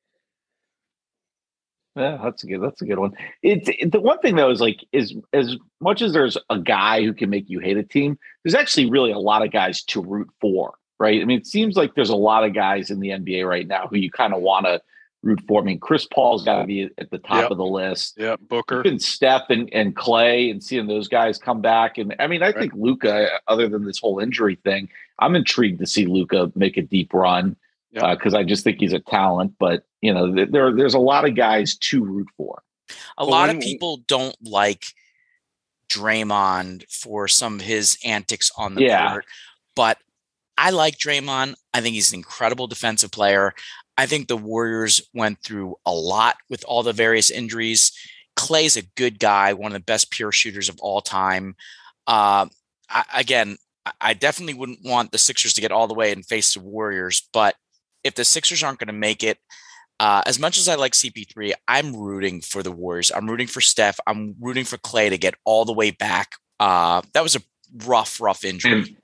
[SPEAKER 1] Yeah, that's a good. That's a good one. It's it, the one thing though is like is as much as there's a guy who can make you hate a team, there's actually really a lot of guys to root for, right? I mean, it seems like there's a lot of guys in the NBA right now who you kind of want to root for. I mean, Chris Paul's got to be at the top
[SPEAKER 4] Yep.
[SPEAKER 1] of the list.
[SPEAKER 4] Yeah, Booker.
[SPEAKER 1] Even Steph and, and Clay and seeing those guys come back. And I mean, I
[SPEAKER 4] Right.
[SPEAKER 1] think Luka, other than this whole injury thing, I'm intrigued to see Luka make a deep run
[SPEAKER 4] Yeah.
[SPEAKER 1] Uh, because I just think he's a talent. But you know, there there's a lot of guys to root for.
[SPEAKER 3] A
[SPEAKER 4] Well,
[SPEAKER 3] lot
[SPEAKER 4] when-
[SPEAKER 3] of people don't like Draymond for some of his antics on the
[SPEAKER 1] Yeah.
[SPEAKER 3] court, but I like Draymond. I think he's an incredible defensive player. I think the Warriors went through a lot with all the various injuries. Clay's a good guy, one of the best pure shooters of all time. Uh, I, again, I- definitely wouldn't want the Sixers to get all the way and face the Warriors, but if the Sixers aren't going to make it, uh, as much as I like CP3, I'm rooting for the Warriors. I'm rooting for Steph. I'm rooting for Clay to get all the way back. Uh, that was a rough, rough injury.
[SPEAKER 1] And,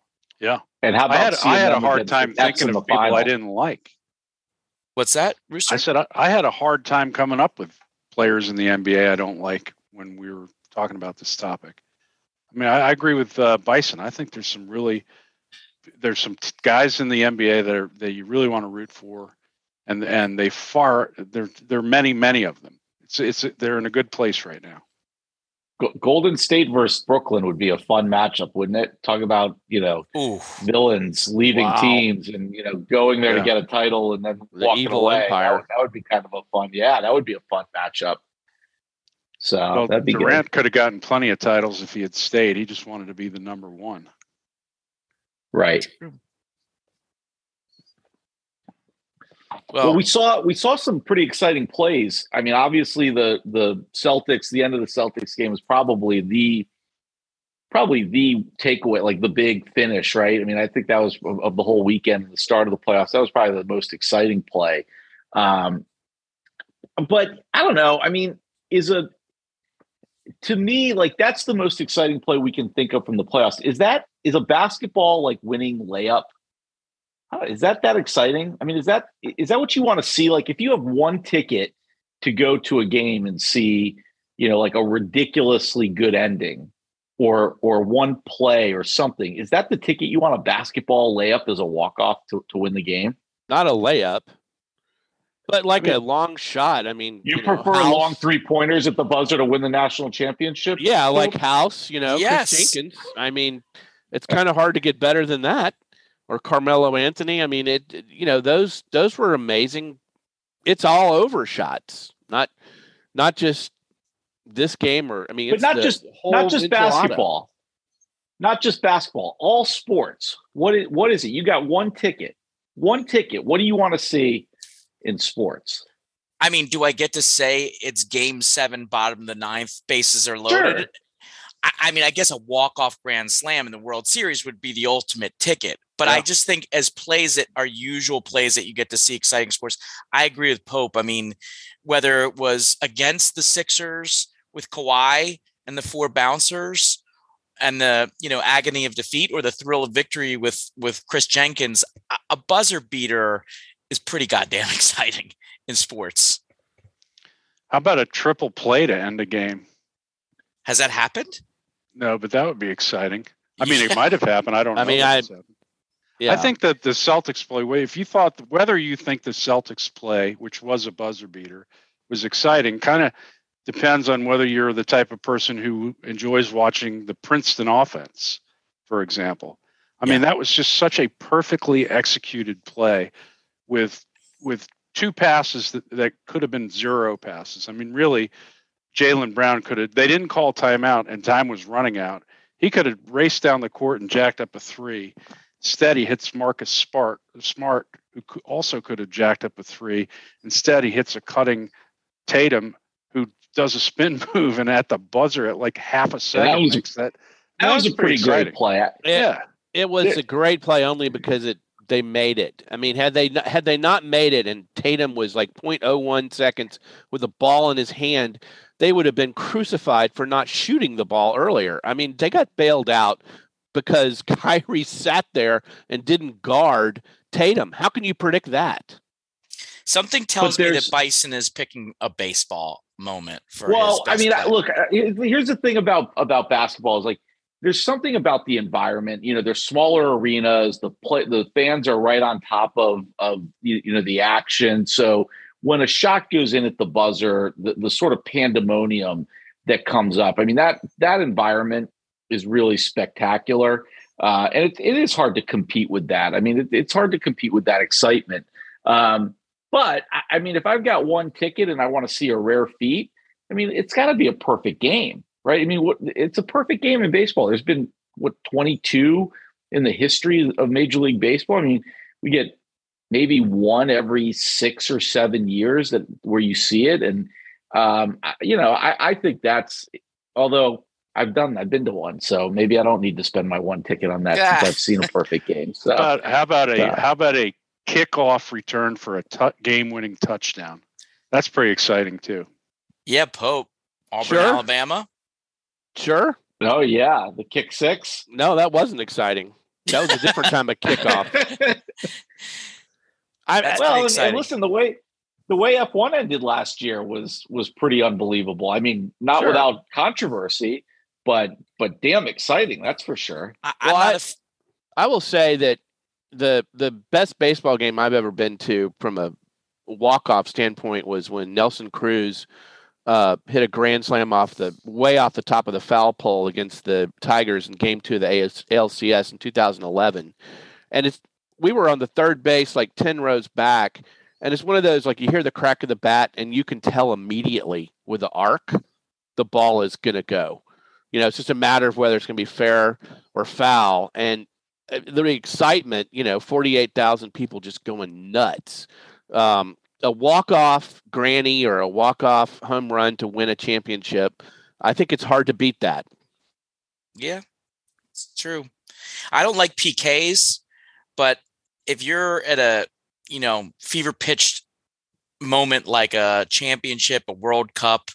[SPEAKER 1] and how about
[SPEAKER 4] I had I had a hard time thinking
[SPEAKER 1] in
[SPEAKER 4] of
[SPEAKER 1] the
[SPEAKER 4] people I didn't like.
[SPEAKER 3] What's that, Rooster?
[SPEAKER 4] I said I, I had a hard time coming up with players in the NBA I don't like when we were talking about this topic. I mean, I, I agree with uh, Bison. I think there's some really there's some t- guys in the NBA that are that you really want to root for, and and they far there there are many many of them. It's it's they're in a good place right now.
[SPEAKER 1] Go- Golden State versus Brooklyn would be a fun matchup, wouldn't it? Talk about you know
[SPEAKER 3] Ooh,
[SPEAKER 1] villains leaving
[SPEAKER 5] Wow.
[SPEAKER 1] teams and you know going there
[SPEAKER 4] Yeah.
[SPEAKER 1] to get a title and then
[SPEAKER 5] The
[SPEAKER 1] walking
[SPEAKER 5] evil
[SPEAKER 1] away. That
[SPEAKER 5] empire.
[SPEAKER 1] would, that would be kind of a fun. Yeah, that would be a fun matchup. So
[SPEAKER 4] well,
[SPEAKER 1] that'd be
[SPEAKER 4] Durant
[SPEAKER 1] good.
[SPEAKER 4] could have gotten plenty of titles if he had stayed. He just wanted to be the number one.
[SPEAKER 1] Right.
[SPEAKER 3] Well,
[SPEAKER 1] Well, we saw we saw some pretty exciting plays. I mean, obviously the the Celtics, the end of the Celtics game was probably the probably the takeaway, like the big finish, right? I mean, I think that was of, the whole weekend, the start of the playoffs. That was probably the most exciting play. Um, but I don't know. I mean, is a to me like that's the most exciting play we can think of from the playoffs. Is that is a basketball like winning layup? Is that that exciting? I mean, is that is that what you want to see? Like, if you have one ticket to go to a game and see, you know, like a ridiculously good ending, or or one play or something. Is that the ticket you want a basketball layup as a walk off to, to win the game?
[SPEAKER 5] Not a layup, but like
[SPEAKER 1] I mean,
[SPEAKER 5] a long shot. I mean,
[SPEAKER 1] You,
[SPEAKER 5] know,
[SPEAKER 1] prefer
[SPEAKER 5] House-
[SPEAKER 1] long three pointers at the buzzer to win the national championship?
[SPEAKER 5] Yeah, like House, you know,
[SPEAKER 3] Yes.
[SPEAKER 5] Kris Jenkins. I mean, it's kind of hard to get better than that. Or Carmelo Anthony. I mean, it. it- You know, those those were amazing. It's all over shots, not not just this game or I mean,
[SPEAKER 1] But
[SPEAKER 5] it's
[SPEAKER 1] not
[SPEAKER 5] the
[SPEAKER 1] just-
[SPEAKER 5] whole
[SPEAKER 1] not just
[SPEAKER 5] enchilada.
[SPEAKER 1] basketball. Not just basketball. All sports. What is what is it? You got one ticket. One ticket. What do you want to see in sports?
[SPEAKER 3] I mean, do I get to say it's game seven, bottom of the ninth, bases are loaded?
[SPEAKER 1] Sure.
[SPEAKER 3] I, I mean, I guess a walk-off grand slam in the World Series would be the ultimate ticket. But I just think as plays that are usual plays that you get to see exciting sports, I agree with Pope. I mean, whether it was against the Sixers with Kawhi and the four bouncers and the you know agony of defeat or the thrill of victory with with Kris Jenkins, a, a buzzer beater is pretty goddamn exciting in sports.
[SPEAKER 4] How about a triple play to end a game?
[SPEAKER 3] Has that happened?
[SPEAKER 4] No, but that would be exciting. I mean,
[SPEAKER 3] Yeah.
[SPEAKER 4] it might have happened. I don't know.
[SPEAKER 5] I mean, I-
[SPEAKER 4] it's happened.
[SPEAKER 5] Yeah.
[SPEAKER 4] I think that the Celtics play, well, if you thought whether you think the Celtics play, which was a buzzer beater, was exciting, kind of depends on whether you're the type of person who enjoys watching the Princeton offense, for example. I mean, that was just such a perfectly executed play with with two passes that, that could have been zero passes. I mean, really, Jaylen Brown could have they didn't call timeout and time was running out. He could have raced down the court and jacked up a three. Instead, he hits Marcus Smart, Smart, who also could have jacked up a three. Instead, he hits a cutting Tatum, who does a spin move, and at the buzzer at like half a second
[SPEAKER 1] was-
[SPEAKER 4] makes that.
[SPEAKER 1] That was a pretty
[SPEAKER 4] exciting.
[SPEAKER 1] great play.
[SPEAKER 5] It-
[SPEAKER 4] Yeah,
[SPEAKER 5] It was
[SPEAKER 1] Yeah.
[SPEAKER 5] a great play only because it they made it. I mean, had they not, had they not made it and Tatum was like 0.01 seconds with a ball in his hand, they would have been crucified for not shooting the ball earlier. I mean, they got bailed out because Kyrie sat there and didn't guard Tatum. How can you predict that?
[SPEAKER 3] Something tells me that Bison is picking a baseball moment for his
[SPEAKER 1] Well, I mean, I, look. Here's the thing about about basketball is like there's something about the environment. You know, there's smaller arenas. The play, the fans are right on top of of you you know the action. So when a shot goes in at the buzzer, the, the sort of pandemonium that comes up. I mean that that environment is really spectacular, uh, and it, it is hard to compete with that. I mean, it, it's hard to compete with that excitement. Um, but I, I mean, if I've got one ticket and I want to see a rare feat, I mean, it's got to be a perfect game, right? I mean, what it's a perfect game in baseball. There's been what 22 in the history of Major League Baseball. I mean, we get maybe one every six or seven years that where you see it, and um, I- you know, I, I think that's although. I've done. I've been to one, so maybe I don't need to spend my one ticket on that since I've seen a perfect game. So
[SPEAKER 4] How about, how about a
[SPEAKER 1] Yeah.
[SPEAKER 4] how about a kickoff return for a game-winning touchdown? That's pretty exciting too.
[SPEAKER 3] yeah, Pope, Auburn,
[SPEAKER 5] Sure.
[SPEAKER 3] Alabama.
[SPEAKER 5] Sure.
[SPEAKER 1] oh yeah, the kick six.
[SPEAKER 5] No, that wasn't exciting. That was a different time of kickoff. I,
[SPEAKER 3] That's
[SPEAKER 1] well, and, and listen, the way the way F one ended last year was was pretty unbelievable. I mean, not
[SPEAKER 5] Sure.
[SPEAKER 1] without controversy, but but damn exciting, that's for sure.
[SPEAKER 3] I,
[SPEAKER 5] Well,
[SPEAKER 3] I'm not
[SPEAKER 5] I-
[SPEAKER 3] a f-
[SPEAKER 5] I will say that the the best baseball game I've ever been to from a walk off standpoint was when Nelson Cruz uh, hit a grand slam off the way off the top of the foul pole against the Tigers in Game Two of the AS, ALCS in 2011, and it's we were on the third base like ten rows back, and it's one of those like you hear the crack of the bat and you can tell immediately with the arc the ball is going to go. You know, it's just a matter of whether it's going to be fair or foul, and uh, the excitement, you know, 48,000 people just going nuts. Um, a walk-off granny or a walk-off home run to win a championship, I think it's hard to beat that.
[SPEAKER 3] yeah, it's true. I don't like PKs, but if you're at a you know fever pitched moment like a championship, a World Cup,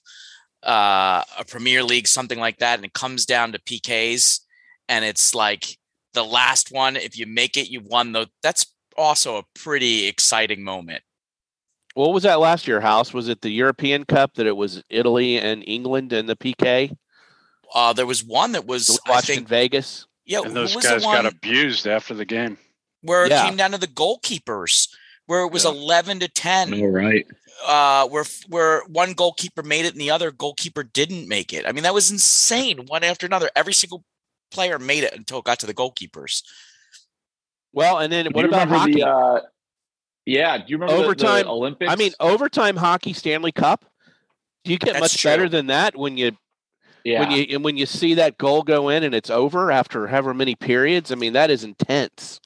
[SPEAKER 3] uh, a Premier League, something like that, and it comes down to PKs, and it's like the last one. If you make it, you won. Though that's also a pretty exciting moment.
[SPEAKER 5] What was that last year, House? Was it the European Cup that it was Italy and England and the PK?
[SPEAKER 3] Uh, there was one that was,
[SPEAKER 5] We
[SPEAKER 3] I think,
[SPEAKER 5] Vegas.
[SPEAKER 3] yeah,
[SPEAKER 4] And those guys got abused after the game.
[SPEAKER 3] where it
[SPEAKER 5] Yeah.
[SPEAKER 3] came down to the goalkeepers, where it was
[SPEAKER 4] Yeah.
[SPEAKER 3] eleven to ten.
[SPEAKER 1] All right.
[SPEAKER 3] Uh, where where one goalkeeper made it and the other goalkeeper didn't make it. I mean, that was insane. One after another, every single player made it until it got to the goalkeepers.
[SPEAKER 5] Well, and then what about hockey?
[SPEAKER 1] The, uh, yeah. Do you remember
[SPEAKER 5] Overtime-
[SPEAKER 1] The, Olympics?
[SPEAKER 5] I mean, overtime hockey Stanley Cup. Do you get
[SPEAKER 3] That's
[SPEAKER 5] much better than that when you
[SPEAKER 1] yeah.
[SPEAKER 5] when you and when you see that goal go in and it's over after however many periods? I mean, that is intense.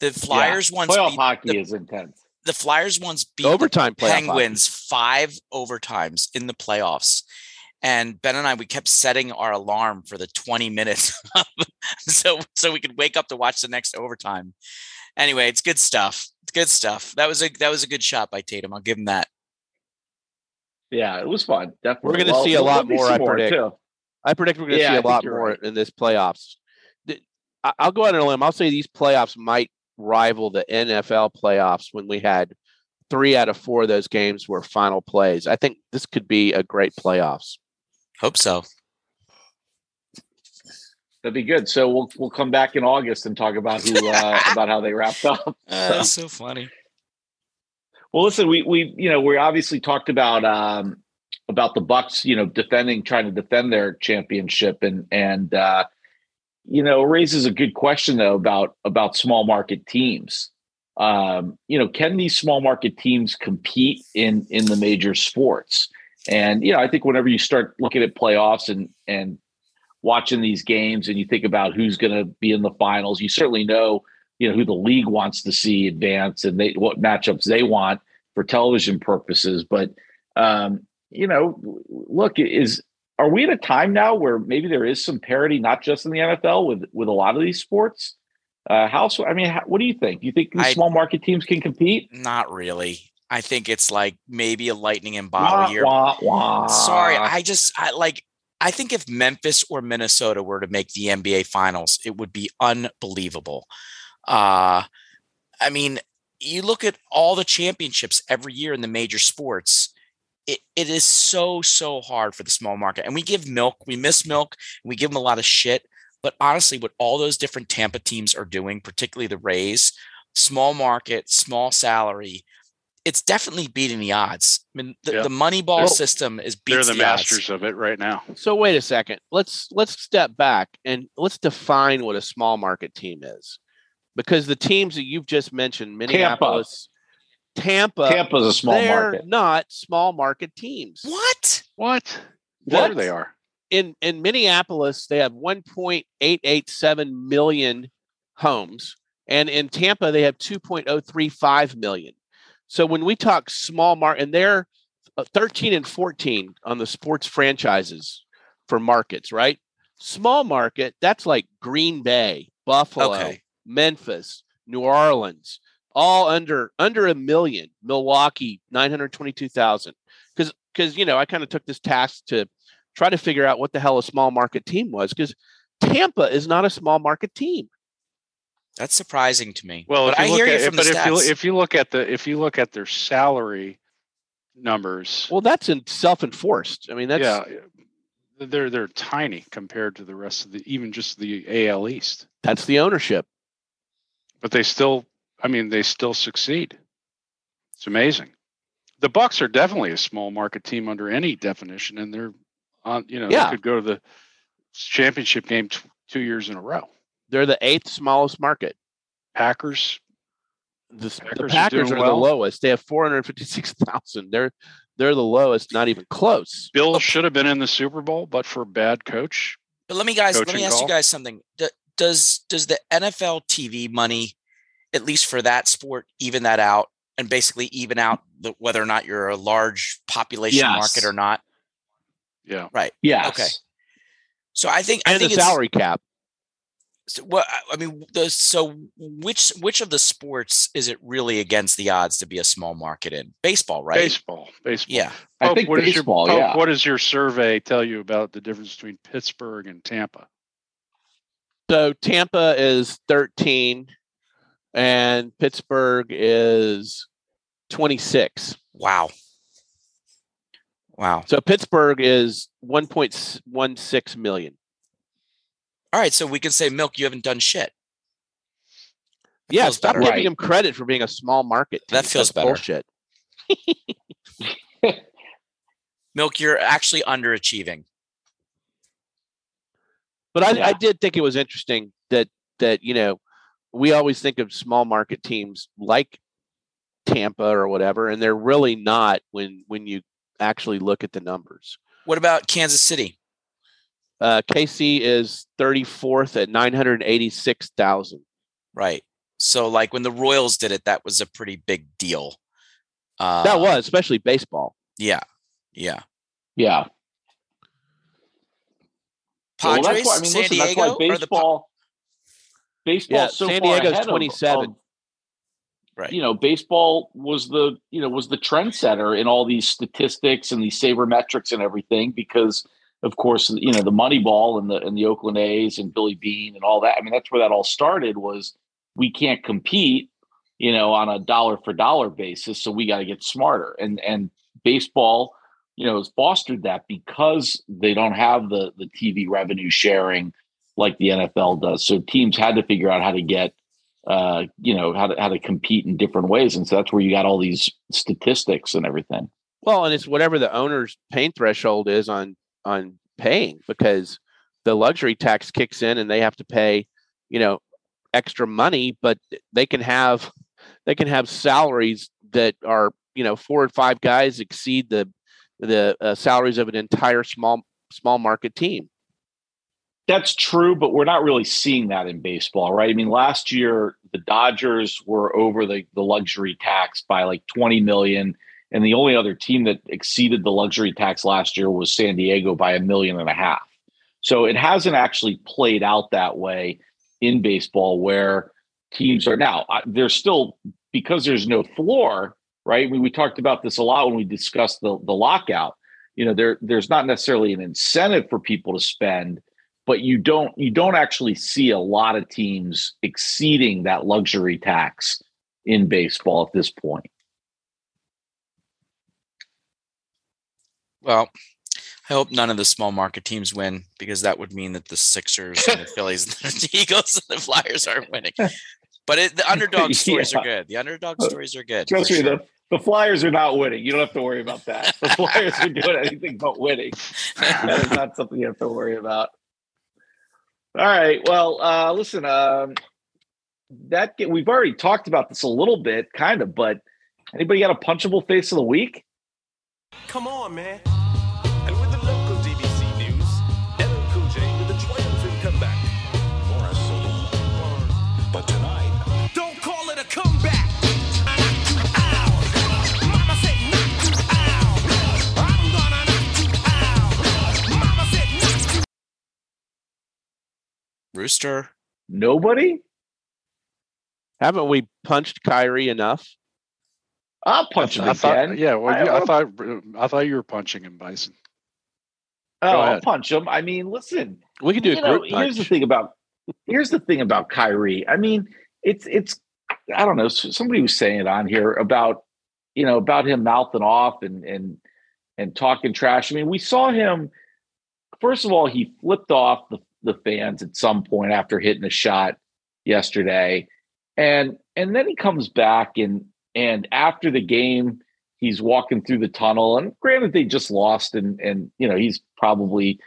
[SPEAKER 3] The Flyers once
[SPEAKER 1] Playoff
[SPEAKER 3] beat,
[SPEAKER 1] hockey
[SPEAKER 3] the,
[SPEAKER 1] is intense.
[SPEAKER 3] The Flyers once beat
[SPEAKER 5] Overtime
[SPEAKER 3] the
[SPEAKER 5] playoff
[SPEAKER 3] Penguins five overtimes in the playoffs. And Ben and I, we kept setting our alarm for the 20 minutes so so we could wake up to watch the next overtime. Anyway, it's good stuff. It's good stuff. That was a that was a good shot by Tatum. I'll give him that.
[SPEAKER 1] Yeah, it was fun. Definitely.
[SPEAKER 5] We're gonna see a lot more, I predict.
[SPEAKER 1] too.
[SPEAKER 5] I predict we're going to
[SPEAKER 1] Yeah,
[SPEAKER 5] see a lot more
[SPEAKER 1] right.
[SPEAKER 5] in this playoffs. I- I'll go out on a limb. I'll say these playoffs might rival the NFL playoffs when we had three out of four of those games were final plays. I think this could be a great playoffs.
[SPEAKER 3] Hope so.
[SPEAKER 1] That'd be good. So we'll we'll come back in August and talk about who uh, about how they wrapped up.
[SPEAKER 3] Uh, that's so funny.
[SPEAKER 1] Well, listen, we we you know we obviously talked about um about the Bucks, you know, defending trying to defend their championship and and uh you know, raises a good question though about about small market teams. Um, you know, can these small market teams compete in in the major sports? And you know, I think whenever you start looking at playoffs and and watching these games and you think about who's going to be in the finals, you certainly know, you know, who the league wants to see advance and they what matchups they want for television purposes. But um, you know, look, is are we at a time now where maybe there is some parity, not just in the NFL, with with a lot of these sports? Uh, how so? I mean, how, what do you think? Do you think these
[SPEAKER 3] I-
[SPEAKER 1] small market teams can compete?
[SPEAKER 3] Not really. I think it's like maybe a lightning in bottle
[SPEAKER 1] Wah,
[SPEAKER 3] year.
[SPEAKER 1] wah, wah.
[SPEAKER 3] Sorry, I just I like I think if Memphis or Minnesota were to make the NBA finals, it would be unbelievable. Uh I mean, you look at all the championships every year in the major sports. It, it is so so hard for the small market and we give milk we miss milk we give them a lot of shit but honestly what all those different tampa teams are doing particularly the rays small market small salary it's definitely beating the odds i mean the,
[SPEAKER 4] Yeah.
[SPEAKER 3] the money ball
[SPEAKER 4] Well,
[SPEAKER 3] system is
[SPEAKER 4] They're
[SPEAKER 3] beats
[SPEAKER 4] the,
[SPEAKER 3] the, odds.
[SPEAKER 4] masters of it right now.
[SPEAKER 5] So wait a second. Let's let's step back and let's define what a small market team is. Because the teams that you've just mentioned, Minneapolis, Tampa,
[SPEAKER 1] Tampa's a small
[SPEAKER 5] they're
[SPEAKER 1] market.
[SPEAKER 5] not small market teams.
[SPEAKER 3] what
[SPEAKER 4] What?
[SPEAKER 5] What?
[SPEAKER 4] Sure they are.
[SPEAKER 5] in in Minneapolis, they have 1.887 million homes, and in Tampa, they have 2.035 million. So when we talk small market, and they're uh, 13 and 14 on the sports franchises for markets, right? Small market, that's like Green Bay, Buffalo,
[SPEAKER 3] Okay.
[SPEAKER 5] Memphis, New Orleans, all under under a million. Milwaukee, 922,000. Because because you know, I kind of took this task to try to figure out what the hell a small market team was because Tampa is not a small market team.
[SPEAKER 3] that's surprising to me
[SPEAKER 4] Well,
[SPEAKER 3] but
[SPEAKER 4] if you
[SPEAKER 3] i
[SPEAKER 4] look
[SPEAKER 3] hear
[SPEAKER 4] at,
[SPEAKER 3] you from
[SPEAKER 4] but
[SPEAKER 3] the
[SPEAKER 4] if you
[SPEAKER 3] stats.
[SPEAKER 4] if you look at the if you look at their salary numbers,
[SPEAKER 5] Well, that's in self-enforced. I mean, that's
[SPEAKER 4] yeah, they're they're tiny compared to the rest of the even just the AL East.
[SPEAKER 5] that's the ownership.
[SPEAKER 4] But they still, I mean, they still succeed. It's amazing. The Bucks are definitely a small market team under any definition, and they're on. You know,
[SPEAKER 5] Yeah.
[SPEAKER 4] they could go to the championship game t- two years in a row.
[SPEAKER 5] They're the eighth smallest market.
[SPEAKER 4] Packers,
[SPEAKER 5] The, the
[SPEAKER 4] Packers are
[SPEAKER 5] are,
[SPEAKER 4] doing
[SPEAKER 5] the lowest. They have 456,000. They're they're the lowest, not even close.
[SPEAKER 4] Bill should have been in the Super Bowl, but for bad coach.
[SPEAKER 3] But let me guys, let me ask you guys something. Does does the NFL TV money, at least for that sport, even that out and basically even out mm-hmm. the, whether or not you're a large population
[SPEAKER 1] Yes.
[SPEAKER 3] market or not?
[SPEAKER 4] Yeah,
[SPEAKER 1] Right. Yeah.
[SPEAKER 3] Okay. So I think I
[SPEAKER 5] And the
[SPEAKER 3] think it's
[SPEAKER 5] salary cap.
[SPEAKER 3] so what I mean. The, so which which of the sports is it really against the odds to be a small market in? Baseball, right?
[SPEAKER 4] baseball, baseball.
[SPEAKER 3] Yeah.
[SPEAKER 1] I
[SPEAKER 4] Pope,
[SPEAKER 1] think
[SPEAKER 4] what is
[SPEAKER 1] baseball,
[SPEAKER 4] your, Pope,
[SPEAKER 1] yeah.
[SPEAKER 4] What does your survey tell you about the difference between Pittsburgh and Tampa?
[SPEAKER 5] So Tampa is 13 and Pittsburgh is 26.
[SPEAKER 3] Wow. Wow.
[SPEAKER 5] So Pittsburgh is 1.16 million.
[SPEAKER 3] All right, so we can say milk. You haven't done shit. That
[SPEAKER 5] Yeah, stop
[SPEAKER 3] better.
[SPEAKER 5] giving him credit for being a small market. Team.
[SPEAKER 3] That feels
[SPEAKER 5] That's
[SPEAKER 3] better.
[SPEAKER 5] Bullshit.
[SPEAKER 3] Milk, you're actually underachieving.
[SPEAKER 5] But I,
[SPEAKER 1] Yeah.
[SPEAKER 5] I did think it was interesting that that you know we always think of small market teams like Tampa or whatever, and they're really not when when you actually look at the numbers.
[SPEAKER 3] What about Kansas City?
[SPEAKER 5] Uh, KC is 34th at 986,000.
[SPEAKER 3] Right. So, like when the Royals did it, that was a pretty big deal. Uh,
[SPEAKER 5] That was especially baseball.
[SPEAKER 3] Yeah. Yeah.
[SPEAKER 1] Yeah. Well,
[SPEAKER 3] Padres,
[SPEAKER 1] that's why, I mean,
[SPEAKER 3] San
[SPEAKER 1] listen,
[SPEAKER 3] Diego,
[SPEAKER 1] that's why
[SPEAKER 3] or the Pa-
[SPEAKER 1] baseball, baseball,
[SPEAKER 5] Yeah,
[SPEAKER 1] so
[SPEAKER 5] San Diego's
[SPEAKER 1] ahead of-
[SPEAKER 5] 27.
[SPEAKER 1] of-
[SPEAKER 3] right.
[SPEAKER 1] you know, baseball was the you know was the trendsetter in all these statistics and these sabermetrics and everything because, of course, you know the Moneyball and the and the Oakland A's and Billy Beane and all that. I mean, that's where that all started. Was we can't compete, you know, on a dollar for dollar basis, so we got to get smarter. And and baseball, you know, has fostered that because they don't have the the TV revenue sharing like the NFL does. So teams had to figure out how to get uh, you know, how to how to compete in different ways. And so that's where you got all these statistics and everything.
[SPEAKER 5] Well, and it's whatever the owner's pain threshold is on on paying because the luxury tax kicks in and they have to pay, you know, extra money, but they can have they can have salaries that are, you know, four or five guys exceed the the uh, salaries of an entire small small market team.
[SPEAKER 1] That's true, but we're not really seeing that in baseball, right? I mean, last year the Dodgers were over the, the luxury tax by like 20 million. And the only other team that exceeded the luxury tax last year was San Diego by a million and a half. So it hasn't actually played out that way in baseball where teams are now. There's still, because there's no floor, right? Mean, we talked about this a lot when we discussed the, the lockout. You know, there there's not necessarily an incentive for people to spend but you don't you don't actually see a lot of teams exceeding that luxury tax in baseball at this point.
[SPEAKER 3] Well, I hope none of the small market teams win because that would mean that the Sixers and the Phillies and the Eagles and the Flyers aren't winning. But it, the underdog stories
[SPEAKER 1] Yeah.
[SPEAKER 3] are good. The underdog uh, stories are good.
[SPEAKER 1] Trust me,
[SPEAKER 3] sure.
[SPEAKER 1] the, the Flyers are not winning. You don't have to worry about that. The Flyers are doing anything but winning. That is not something you have to worry about. All right. Well, uh, listen. Um, that get, we've already talked about this a little bit, kind of. But anybody got a punchable face of the week?
[SPEAKER 7] Come on, man.
[SPEAKER 3] Rooster.
[SPEAKER 1] Nobody.
[SPEAKER 5] Haven't we punched Kyrie enough?
[SPEAKER 1] I'll punch him
[SPEAKER 4] I thought,
[SPEAKER 1] again.
[SPEAKER 4] yeah, well,
[SPEAKER 1] I-
[SPEAKER 4] you- I, thought I thought you were punching him, Bison.
[SPEAKER 1] Oh, I'll punch him. I mean, listen.
[SPEAKER 5] We can do a
[SPEAKER 1] you know,
[SPEAKER 5] group
[SPEAKER 1] here's the thing about here's the thing about Kyrie. I mean, it's it's I don't know. Somebody was saying it on here about you know about him mouthing off and and and talking trash. I mean, we saw him. First of all, he flipped off the the fans at some point after hitting a shot yesterday, and and then he comes back and and after the game. He's walking through the tunnel, and granted, they just lost, and and you know he's probably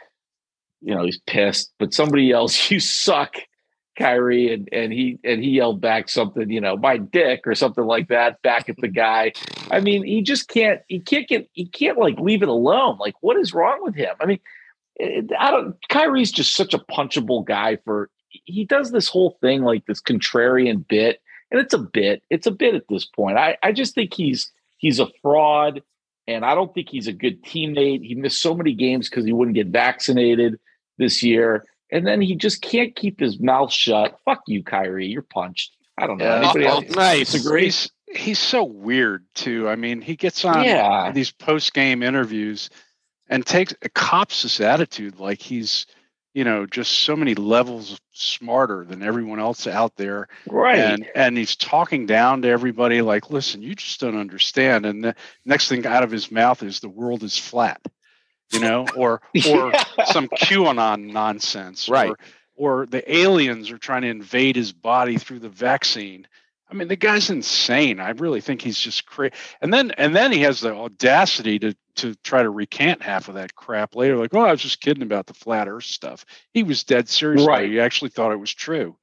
[SPEAKER 1] you know, he's pissed, but somebody yells, "You suck, Kyrie," and and he and he yelled back something, you know, my dick or something like that, back at the guy. I mean, he just can't, he can't get, he can't like leave it alone. Like, what is wrong with him? I mean, I don't. Kyrie's just such a punchable guy. For he does this whole thing like this contrarian bit, and it's a bit. It's a bit at this point. I I just think he's he's a fraud. And I don't think he's a good teammate. He missed so many games because he wouldn't get vaccinated this year. And then he just can't keep his mouth shut. Fuck you, Kyrie. You're punched. I don't know.
[SPEAKER 4] Yeah.
[SPEAKER 1] Anybody
[SPEAKER 5] Oh,
[SPEAKER 1] else oh,
[SPEAKER 5] nice.
[SPEAKER 1] disagree?
[SPEAKER 4] He's he's so weird too. I mean, he gets on
[SPEAKER 1] Yeah.
[SPEAKER 4] these post game interviews and takes a cops this attitude like he's you know, just so many levels smarter than everyone else out there.
[SPEAKER 1] Right.
[SPEAKER 4] And and he's talking down to everybody like, listen, you just don't understand. And the next thing out of his mouth is the world is flat, you know, or or
[SPEAKER 1] Yeah.
[SPEAKER 4] some QAnon nonsense.
[SPEAKER 5] Right.
[SPEAKER 4] Or, or the aliens are trying to invade his body through the vaccine. I mean, the guy's insane. I really think he's just crazy. And then and then he has the audacity to to try to recant half of that crap later. Like, oh, I was just kidding about the flat Earth stuff. He was dead serious.
[SPEAKER 1] Right.
[SPEAKER 4] He actually thought it was true.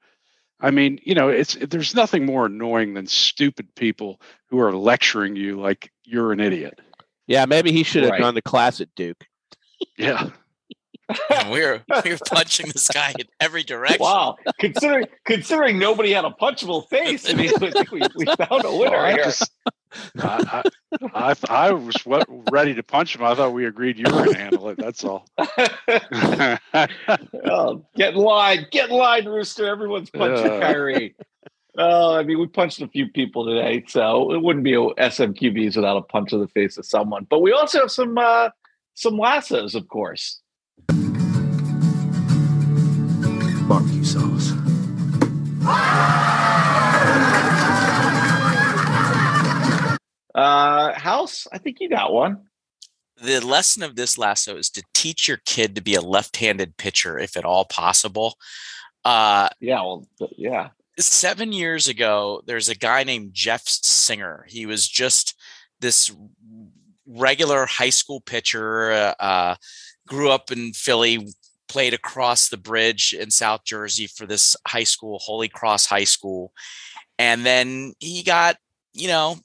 [SPEAKER 4] I mean, you know, it's there's nothing more annoying than stupid people who are lecturing you like you're an idiot.
[SPEAKER 5] Yeah, maybe he should have
[SPEAKER 1] Right.
[SPEAKER 5] gone to class at Duke.
[SPEAKER 4] Yeah.
[SPEAKER 3] And we're we're punching this guy in every direction.
[SPEAKER 1] Wow. considering considering nobody had a punchable face, I mean, I think we, we found a winner
[SPEAKER 4] I,
[SPEAKER 1] here.
[SPEAKER 4] just, I, I, I, I was what, ready to punch him. I thought we agreed you were going to handle it. That's all.
[SPEAKER 1] oh, get in line, get in line, Rooster. Everyone's punching
[SPEAKER 4] Yeah.
[SPEAKER 1] Kyrie. Oh, I mean, we punched a few people today, so it wouldn't be a SMQBs without a punch to the face of someone. But we also have some uh, some lassos, of course.
[SPEAKER 8] Barbecue sauce.
[SPEAKER 1] Uh, House, I think you got one.
[SPEAKER 3] the lesson of this lasso is to teach your kid to be a left-handed pitcher if at all possible. Uh,
[SPEAKER 1] Yeah, well, yeah.
[SPEAKER 3] seven years ago, there's a guy named Jeff Singer. He was just this regular high school pitcher. Uh, uh, grew up in Philly, played across the bridge in South Jersey for this high school, Holy Cross High School, and then he got you know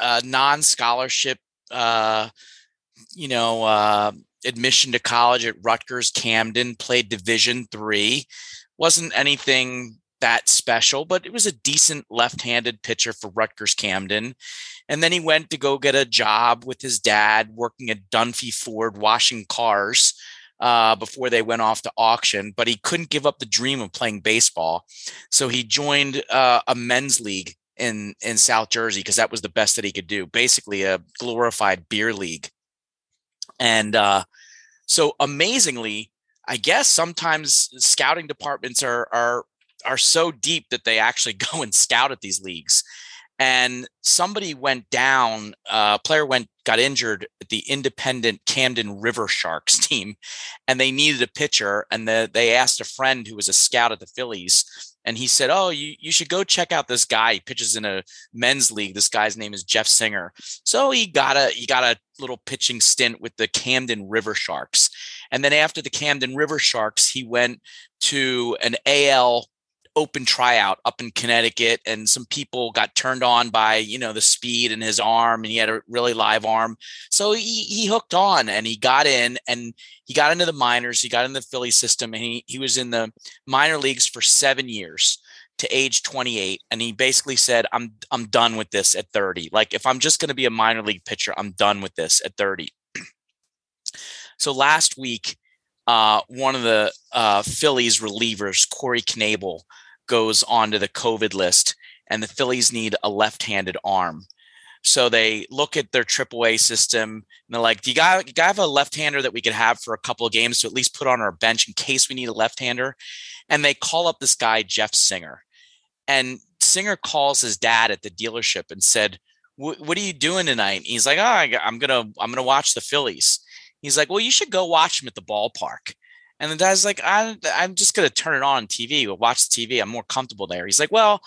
[SPEAKER 3] a non-scholarship. Uh, you know, uh, admission to college at Rutgers Camden, played Division three. Wasn't anything that special, but it was a decent left-handed pitcher for Rutgers Camden. And then he went to go get a job with his dad working at Dunphy Ford washing cars uh, before they went off to auction. But he couldn't give up the dream of playing baseball, so he joined uh, a men's league in in South Jersey because that was the best that he could do. Basically, a glorified beer league. And uh, so, amazingly, I guess sometimes scouting departments are are are so deep that they actually go and scout at these leagues. And somebody went down, uh, player went got injured at the independent Camden River Sharks team, and they needed a pitcher. And the, they asked a friend who was a scout at the Phillies, and he said, "Oh, you you should go check out this guy. He pitches in a men's league. This guy's name is Jeff Singer." So he got a he got a little pitching stint with the Camden River Sharks, and then after the Camden River Sharks, he went to an AL open tryout up in Connecticut and some people got turned on by you know the speed in his arm and he had a really live arm. So he, he hooked on and he got in and he got into the minors he got in the Philly system and he, he was in the minor leagues for seven years to age 28 and he basically said i'm i'm done with this at 30 like if i'm just going to be a minor league pitcher i'm done with this at 30 so last week uh, one of the uh, Phillies relievers, Corey Knebel, goes onto the COVID list, and the Phillies need a left-handed arm. So they look at their AAA system and they're like, "Do you got you got have a left-hander that we could have for a couple of games to at least put on our bench in case we need a left-hander?" And they call up this guy Jeff Singer, and Singer calls his dad at the dealership and said, "What are you doing tonight?" And he's like, "Oh, I- I'm gonna I'm gonna watch the Phillies." He's like, "Well, you should go watch them at the ballpark." And the dad's like, I, I'm just going to turn it on TV. We'll watch TV. I'm more comfortable there. He's like, Well,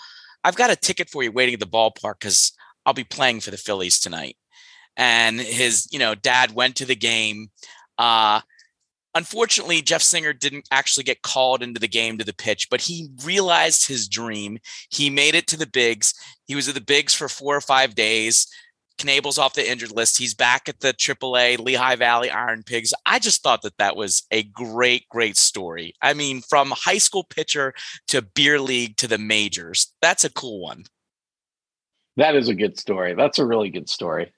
[SPEAKER 3] I've got a ticket for you waiting at the ballpark because I'll be playing for the Phillies tonight. And his, you know, dad went to the game. Uh, unfortunately, Jeff Singer didn't actually get called into the game to the pitch, but he realized his dream. He made it to the bigs. He was at the bigs for four or five days. Knebel's off the injured list. He's back at the AAA Lehigh Valley Iron Pigs. I just thought that that was a great, great story. I mean, from high school pitcher to beer league to the majors. That's a cool one.
[SPEAKER 1] That is a good story. That's a really good story.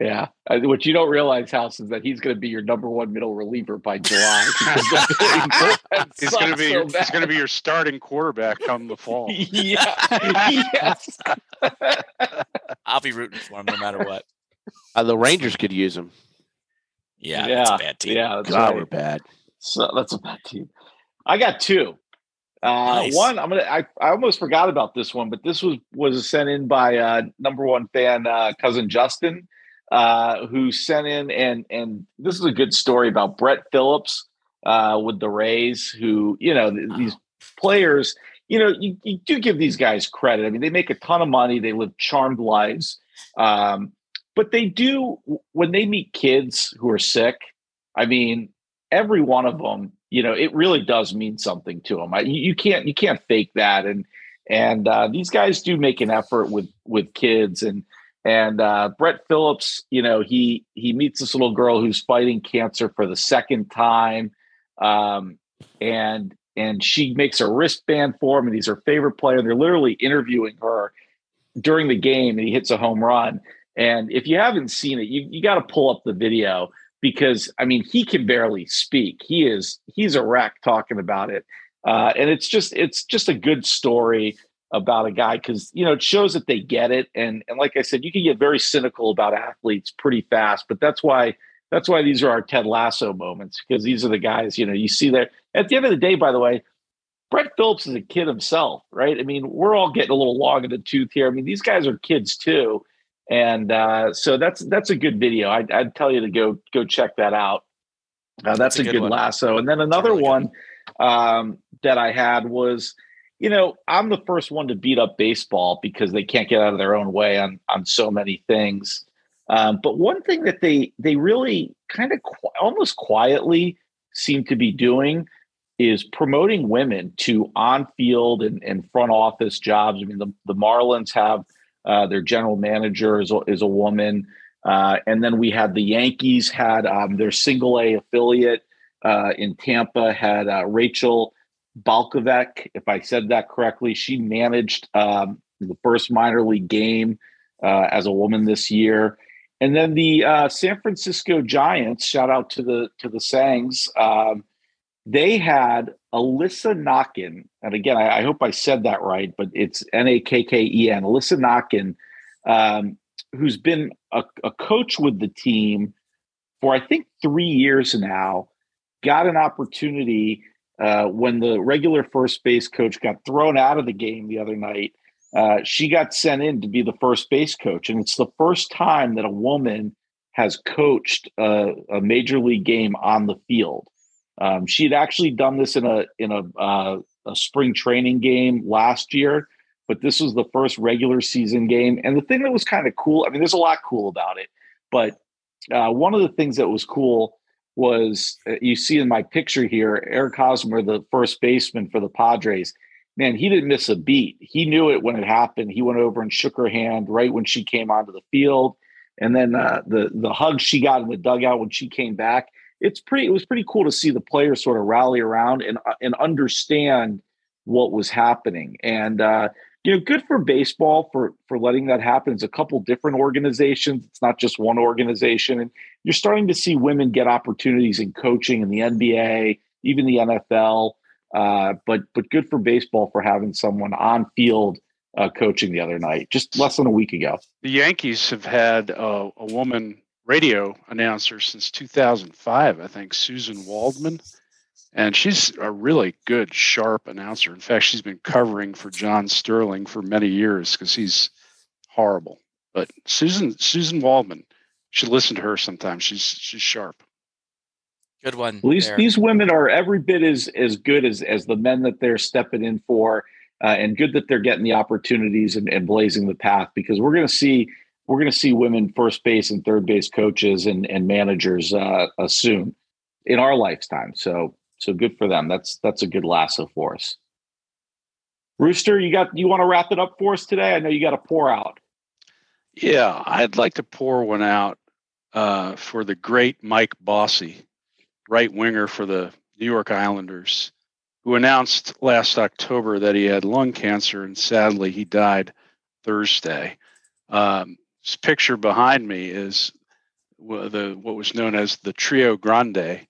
[SPEAKER 1] Yeah. Uh, What you don't realize, House, is that he's going to be your number one middle reliever by July.
[SPEAKER 4] He's going to be your, he's going to be your starting quarterback come the fall.
[SPEAKER 1] yeah. yes.
[SPEAKER 3] I'll be rooting for him no matter what.
[SPEAKER 5] Uh, the Rangers could use him.
[SPEAKER 3] Yeah, that's a bad team.
[SPEAKER 1] Yeah, that's
[SPEAKER 5] God, we're bad.
[SPEAKER 1] So that's a bad team. I got two. Uh,
[SPEAKER 3] Nice.
[SPEAKER 1] One, I'm gonna. I, I almost forgot about this one, but this was was sent in by uh, number one fan uh, cousin Justin, uh, who sent in and and this is a good story about Brett Phillips uh, with the Rays, who you know th- these players. You know, you, you do give these guys credit. I mean, they make a ton of money. They live charmed lives, um, but they do when they meet kids who are sick. I mean, every one of them, you know, it really does mean something to them. I, you, you can't you can't fake that, and and uh, these guys do make an effort with with kids and and uh, Brett Phillips, you know, he he meets this little girl who's fighting cancer for the second time, um, and and she makes a wristband for him, and he's her favorite player. They're literally interviewing her during the game, and he hits a home run. And if you haven't seen it, you you got to pull up the video because I mean he can barely speak. He is he's a wreck talking about it, uh, and it's just it's just a good story about a guy because you know it shows that they get it. And and like I said, you can get very cynical about athletes pretty fast, but that's why that's why these are our Ted Lasso moments because these are the guys you know you see there. At the end of the day, by the way. Brett Phillips is a kid himself, right? I mean, we're all getting a little long in the tooth here. I mean, these guys are kids too, and uh, so that's that's a good video. I'd, I'd tell you to go go check that out. Uh, that's, a, good,
[SPEAKER 3] one.
[SPEAKER 1] lasso. And then another
[SPEAKER 3] really
[SPEAKER 1] one um, that I had was, you know, I'm the first one to beat up baseball because they can't get out of their own way on on so many things. Um, but one thing that they they really kind of qu- almost quietly seem to be doing is promoting women to on field and, and front office jobs. I mean, the, the Marlins have uh, their general manager is a, is a woman. Uh, and then we had the Yankees had um, their single A affiliate uh, in Tampa had uh, Rachel Balkovec, if I said that correctly. She managed um, the first minor league game uh, as a woman this year. And then the uh, San Francisco Giants, shout out to the to the Sangs. Um, they had Alyssa Nakken, and again, I, I, hope I said that right, but it's N A K K E N. Alyssa Nakken, um, who's been a, a coach with the team for I think three years now, got an opportunity uh, when the regular first base coach got thrown out of the game the other night. Uh, she got sent in to be the first base coach, and it's the first time that a woman has coached a, a major league game on the field. Um, she had actually done this in a in a, uh, a spring training game last year, but this was the first regular season game. And the thing that was kind of cool, I mean, there's a lot cool about it, but uh, one of the things that was cool was uh, you see in my picture here, Eric Hosmer, the first baseman for the Padres. Man, he didn't miss a beat. He knew it when it happened. He went over and shook her hand right when she came onto the field, and then uh, the the hug she got in the dugout when she came back it's pretty it was pretty cool to see the players sort of rally around and uh, and understand what was happening and uh you know good for baseball for for letting that happen. It's a couple different organizations. It's not just one organization. And you're starting to see women get opportunities in coaching in the nba even the nfl uh but but good for baseball for having someone on field uh, coaching the other night just less than a week ago.
[SPEAKER 4] The Yankees have had uh, a woman radio announcer since 2005, I think, Suzyn Waldman. And she's a really good, sharp announcer. In fact, she's been covering for John Sterling for many years because he's horrible. But Suzyn Suzyn Waldman, you should listen to her sometimes. She's she's sharp.
[SPEAKER 3] Good one.
[SPEAKER 1] Well, these
[SPEAKER 3] there.
[SPEAKER 1] these women are every bit as as good as as the men that they're stepping in for, uh, and good that they're getting the opportunities and, and blazing the path because we're going to see we're going to see women first base and third base coaches and and managers uh, uh, soon in our lifetime. So so good for them. That's that's a good lasso for us. Rooster, you got you want to wrap it up for us today? I know you got to pour out.
[SPEAKER 4] Yeah, I'd like to pour one out uh, for the great Mike Bossy, right winger for the New York Islanders, who announced last October that he had lung cancer and sadly he died Thursday. Um, this picture behind me is the what was known as the Trio Grande.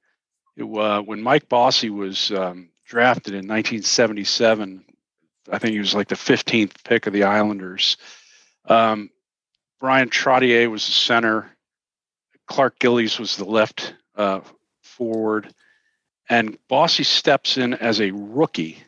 [SPEAKER 4] It, uh, when Mike Bossy was um, drafted in 1977, I think he was like the 15th pick of the Islanders. Um, Bryan Trottier was the center. Clark Gillies was the left uh, forward, and Bossy steps in as a rookie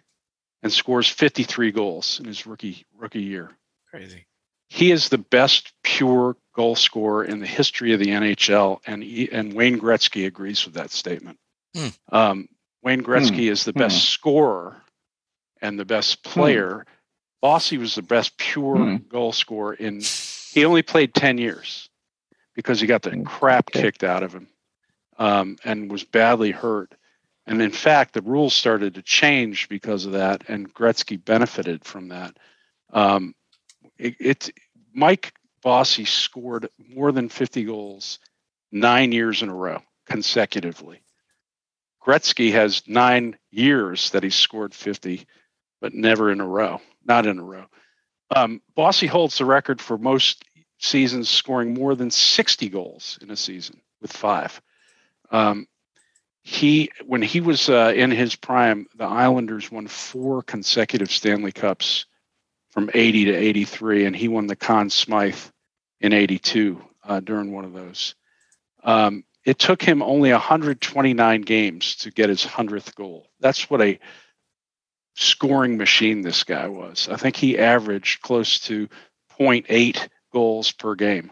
[SPEAKER 4] and scores 53 goals in his rookie rookie year.
[SPEAKER 3] Crazy.
[SPEAKER 4] He is the best pure goal scorer in the history of the NHL, and he, and Wayne Gretzky agrees with that statement.
[SPEAKER 3] Hmm.
[SPEAKER 4] Um, Wayne Gretzky is the best scorer and the best player. Bossy was the best pure
[SPEAKER 1] Hmm.
[SPEAKER 4] goal scorer in. He only played 10 years because he got the
[SPEAKER 1] Hmm.
[SPEAKER 4] crap
[SPEAKER 1] Okay.
[SPEAKER 4] kicked out of him um, and was badly hurt. And in fact, the rules started to change because of that, and Gretzky benefited from that. Um, it, it Mike Bossy scored more than 50 goals nine years in a row consecutively. Gretzky has nine years that he scored 50, but never in a row, not in a row. Um, Bossy holds the record for most seasons scoring more than 60 goals in a season with five. Um, he, when he was uh, in his prime, the Islanders won four consecutive Stanley Cups from 80 to 83, and he won the Conn Smythe in 82 uh, during one of those. Um, it took him only 129 games to get his 100th goal. That's what a scoring machine this guy was. I think he averaged close to 0.8 goals per game.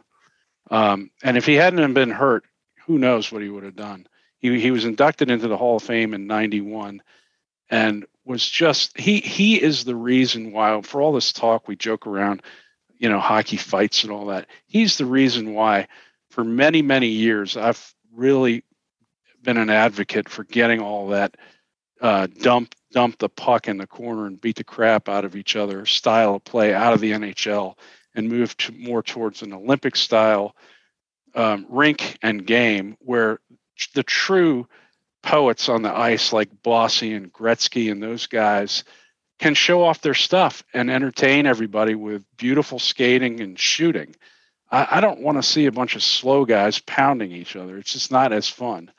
[SPEAKER 4] Um, and if he hadn't been hurt, who knows what he would have done. He, he was inducted into the Hall of Fame in 91 and was just he he is the reason why for all this talk we joke around you know hockey fights and all that he's the reason why for many many years i've really been an advocate for getting all that uh, dump dump the puck in the corner and beat the crap out of each other style of play out of the nhl and move to more towards an olympic style um, rink and game where the true poets on the ice like Bossy and Gretzky and those guys can show off their stuff and entertain everybody with beautiful skating and shooting. I, I don't want to see a bunch of slow guys pounding each other. It's just not as fun.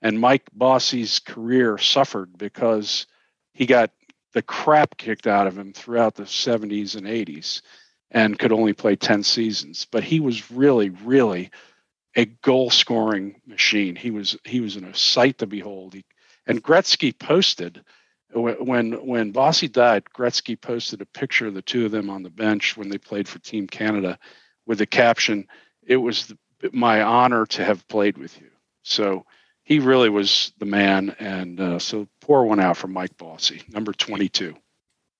[SPEAKER 4] And Mike Bossy's career suffered because he got the crap kicked out of him throughout the 70s and 80s and could only play 10 seasons. But he was really, really a goal scoring machine. He was he was in a sight to behold. He, and Gretzky posted when when Bossy died. Gretzky posted a picture of the two of them on the bench when they played for Team Canada, with the caption, "It was the, my honor to have played with you." So he really was the man. And uh, so pour one out for Mike Bossy, number twenty-two.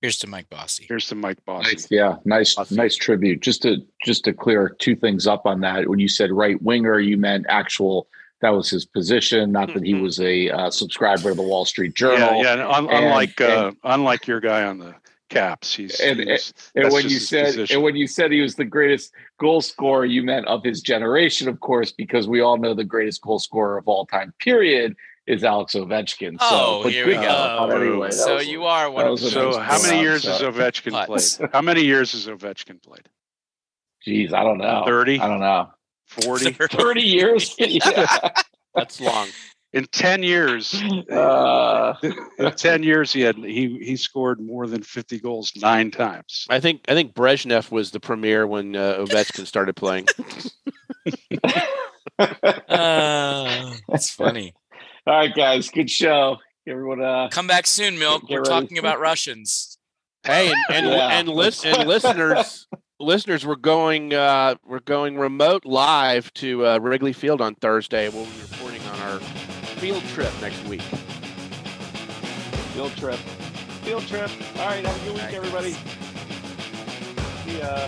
[SPEAKER 3] Here's to Mike Bossy.
[SPEAKER 4] Here's to Mike Bossy.
[SPEAKER 1] Nice, yeah, nice,
[SPEAKER 5] Awesome.
[SPEAKER 1] nice tribute. Just to just to clear two things up on that. When you said right winger, you meant actual. That was his position, not that he
[SPEAKER 5] Mhm.
[SPEAKER 1] was a uh, subscriber to the Wall Street Journal.
[SPEAKER 4] Yeah, yeah. and un-
[SPEAKER 1] And-
[SPEAKER 4] unlike uh,
[SPEAKER 1] and-
[SPEAKER 4] unlike your guy on the Caps, he's,
[SPEAKER 1] And-
[SPEAKER 4] he's
[SPEAKER 1] And
[SPEAKER 4] that's
[SPEAKER 1] when you said
[SPEAKER 4] position.
[SPEAKER 1] and when you said he was the greatest goal scorer, you meant of his generation, of course, because we all know the greatest goal scorer of all time, period, is Alex Ovechkin.
[SPEAKER 3] Oh,
[SPEAKER 1] so, but
[SPEAKER 3] here we
[SPEAKER 1] good
[SPEAKER 3] go.
[SPEAKER 1] Anyway,
[SPEAKER 3] So
[SPEAKER 1] was-
[SPEAKER 3] you are one of
[SPEAKER 1] was
[SPEAKER 4] So how many
[SPEAKER 1] out,
[SPEAKER 4] years
[SPEAKER 1] so-
[SPEAKER 4] has Ovechkin
[SPEAKER 3] Putts.
[SPEAKER 4] played? How many years has Ovechkin played?
[SPEAKER 1] Geez, I don't know.
[SPEAKER 4] 30?
[SPEAKER 1] I don't know.
[SPEAKER 4] 40?
[SPEAKER 1] Thirty years. yeah.
[SPEAKER 5] That's long.
[SPEAKER 4] In 10 years,
[SPEAKER 1] Uh,
[SPEAKER 4] in 10 years he had he he scored more than 50 goals 9 times.
[SPEAKER 5] I think I think Brezhnev was the premier when uh, Ovechkin started playing.
[SPEAKER 3] Uh, that's funny.
[SPEAKER 1] all right, guys. Good show. Everyone, uh,
[SPEAKER 3] Come back soon, Milk. We're
[SPEAKER 1] ready.
[SPEAKER 3] talking about Russians.
[SPEAKER 5] Hey, and and,
[SPEAKER 1] Yeah.
[SPEAKER 5] and, lis- and listeners, listeners, we're going uh, we're going remote live to uh, Wrigley Field on Thursday. We'll be reporting on our field trip next week.
[SPEAKER 1] field trip. Field trip. All right. Have a good week, everybody. See ya.